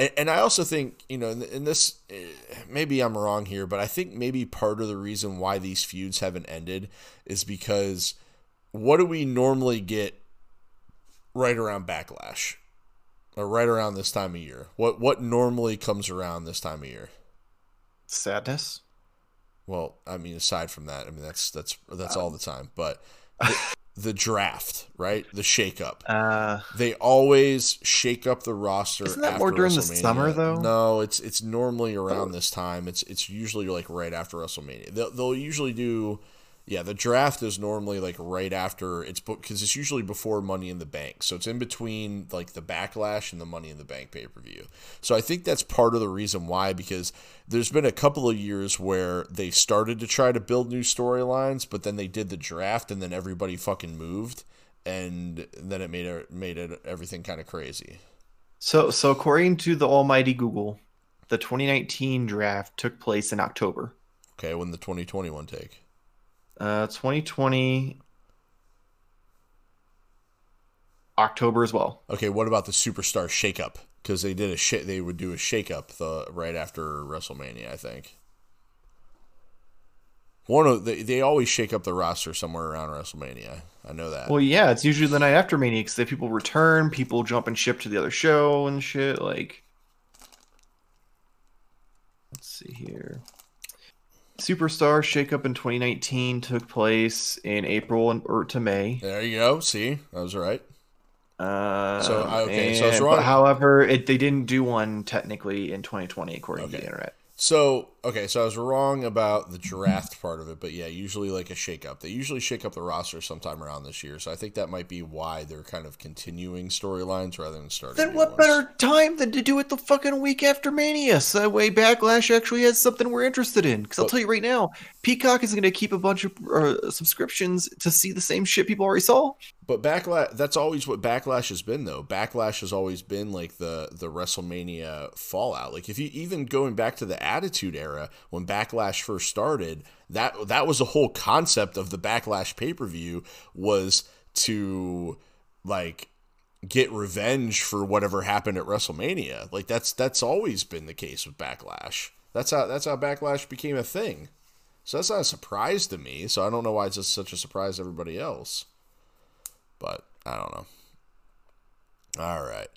And, and I also think, you know, in, in this, eh, maybe I'm wrong here, but I think maybe part of the reason why these feuds haven't ended is because what do we normally get right around Backlash? Or right around this time of year? What what normally comes around this time of year? sadness. Well, I mean, aside from that, I mean that's that's that's all the time. But the, draft, right? The shakeup. Uh, They always shake up the roster. Isn't that after more during the summer, though? No, it's it's normally around this time. It's it's usually like right after WrestleMania. They'll, they'll usually do, yeah. The draft is normally like right after it's because it's usually before Money in the Bank, so it's in between like the Backlash and the Money in the Bank pay per view. So I think that's part of the reason why because there's been a couple of years where they started to try to build new storylines, but then they did the draft and then everybody fucking moved and then it made it made it everything kind of crazy. so so according to the almighty Google, the 2019 draft took place in October. Okay, when the 2021 take. Uh, 2020 October as well. Okay, what about the superstar shakeup? Because they did a shit. They would do a shakeup the right after WrestleMania, I think. One of they, they always shake up the roster somewhere around WrestleMania. I know that. Well, yeah, it's usually the night after Mania because people return, people jump and ship to the other show and shit. Like, let's see here. Superstar shakeup in 2019 took place in April and or to May. there you go. See, I was right. Uh, So, I- okay, so I was wrong. However, it, they didn't do one technically in 2020 according to the internet. So okay, so I was wrong about the draft part of it, but yeah, usually like a shakeup. They usually shake up the roster sometime around this year, so I think that might be why they're kind of continuing storylines rather than starting. Then what ones. better time than to do it the fucking week after Mania? So that way Backlash actually has something we're interested in. Because I'll tell you right now, Peacock is going to keep a bunch of uh, subscriptions to see the same shit people already saw. But backlash that's always what backlash has been though. Backlash has always been like the the WrestleMania fallout. Like if you even going back to the Attitude era when Backlash first started, that that was the whole concept of the Backlash pay-per-view was to like get revenge for whatever happened at WrestleMania. Like that's that's always been the case with Backlash. That's how that's how Backlash became a thing. So that's not a surprise to me. So I don't know why it's just such a surprise to everybody else. But I don't know. All right.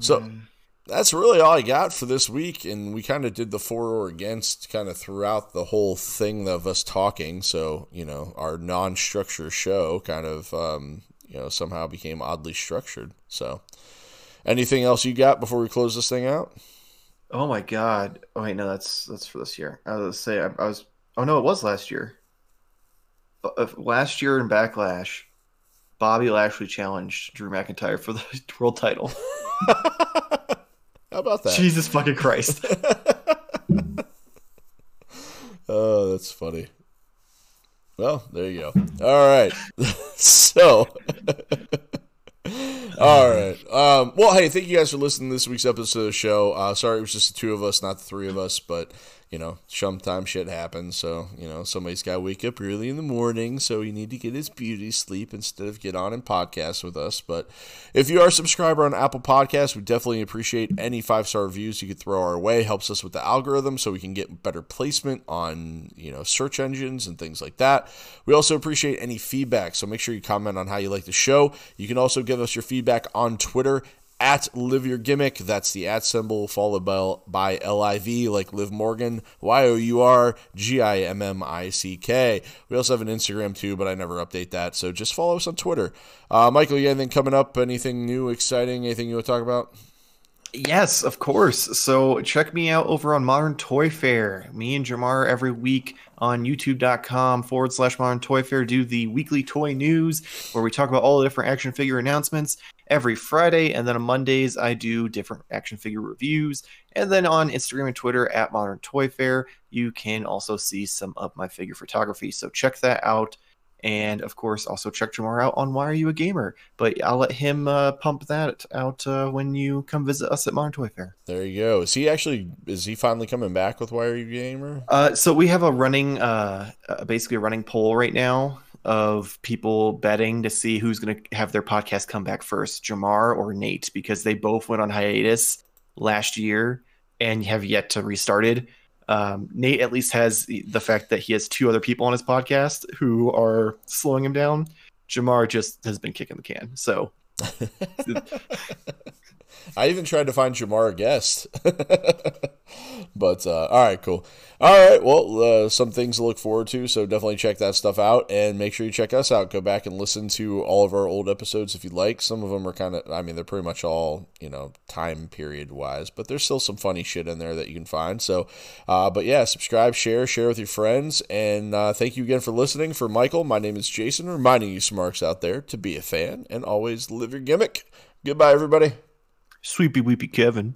So mm. That's really all I got for this week. And we kind of did the for or against kind of throughout the whole thing of us talking. So, you know, our non structured show kind of, um, you know, somehow became oddly structured. So, anything else you got before we close this thing out? Oh my god! Oh wait, no, that's that's for this year. I was say I, I was. Oh no, it was last year. Uh, last year in Backlash, Bobby Lashley challenged Drew McIntyre for the world title. How about that? Jesus fucking Christ! oh, that's funny. Well, there you go. All right. so, all right. Um, well, hey, thank you guys for listening to this week's episode of the show. Uh, sorry it was just the two of us, not the three of us, but you know, sometimes shit happens. So, you know, somebody's got to wake up early in the morning. So you need to get his beauty sleep instead of get on and podcast with us. But if you are a subscriber on Apple Podcasts, we definitely appreciate any five star reviews you could throw our way. Helps us with the algorithm so we can get better placement on, you know, search engines and things like that. We also appreciate any feedback. So make sure you comment on how you like the show. You can also give us your feedback on Twitter at Live Your Gimmick. That's the at symbol followed by, by L I V, like Liv Morgan, Y O U R G I M M I C K. We also have an Instagram too, but I never update that. So just follow us on Twitter. Uh, Michael, you anything coming up? Anything new, exciting? Anything you want to talk about? Yes, of course. So check me out over on Modern Toy Fair. Me and Jamar every week on youtube.com forward slash modern toy fair do the weekly toy news where we talk about all the different action figure announcements every Friday. And then on Mondays, I do different action figure reviews. And then on Instagram and Twitter at Modern Toy Fair, you can also see some of my figure photography. So check that out. And of course, also check Jamar out on Why Are You a Gamer? But I'll let him uh, pump that out uh, when you come visit us at Modern Toy Fair. There you go. Is he actually? Is he finally coming back with Why Are You a Gamer? Uh, so we have a running, uh, uh, basically a running poll right now of people betting to see who's going to have their podcast come back first, Jamar or Nate, because they both went on hiatus last year and have yet to restarted. Um, Nate at least has the fact that he has two other people on his podcast who are slowing him down. Jamar just has been kicking the can. So I even tried to find Jamar a guest. but uh, all right, cool. All right, well, uh, some things to look forward to. So definitely check that stuff out, and make sure you check us out. Go back and listen to all of our old episodes if you like. Some of them are kind of, I mean, they're pretty much all you know time period wise, but there's still some funny shit in there that you can find. So, uh, but yeah, subscribe, share, share with your friends, and uh, thank you again for listening. For Michael, my name is Jason, reminding you smarks out there to be a fan and always live your gimmick. Goodbye, everybody. Sweepy Weepy Kevin.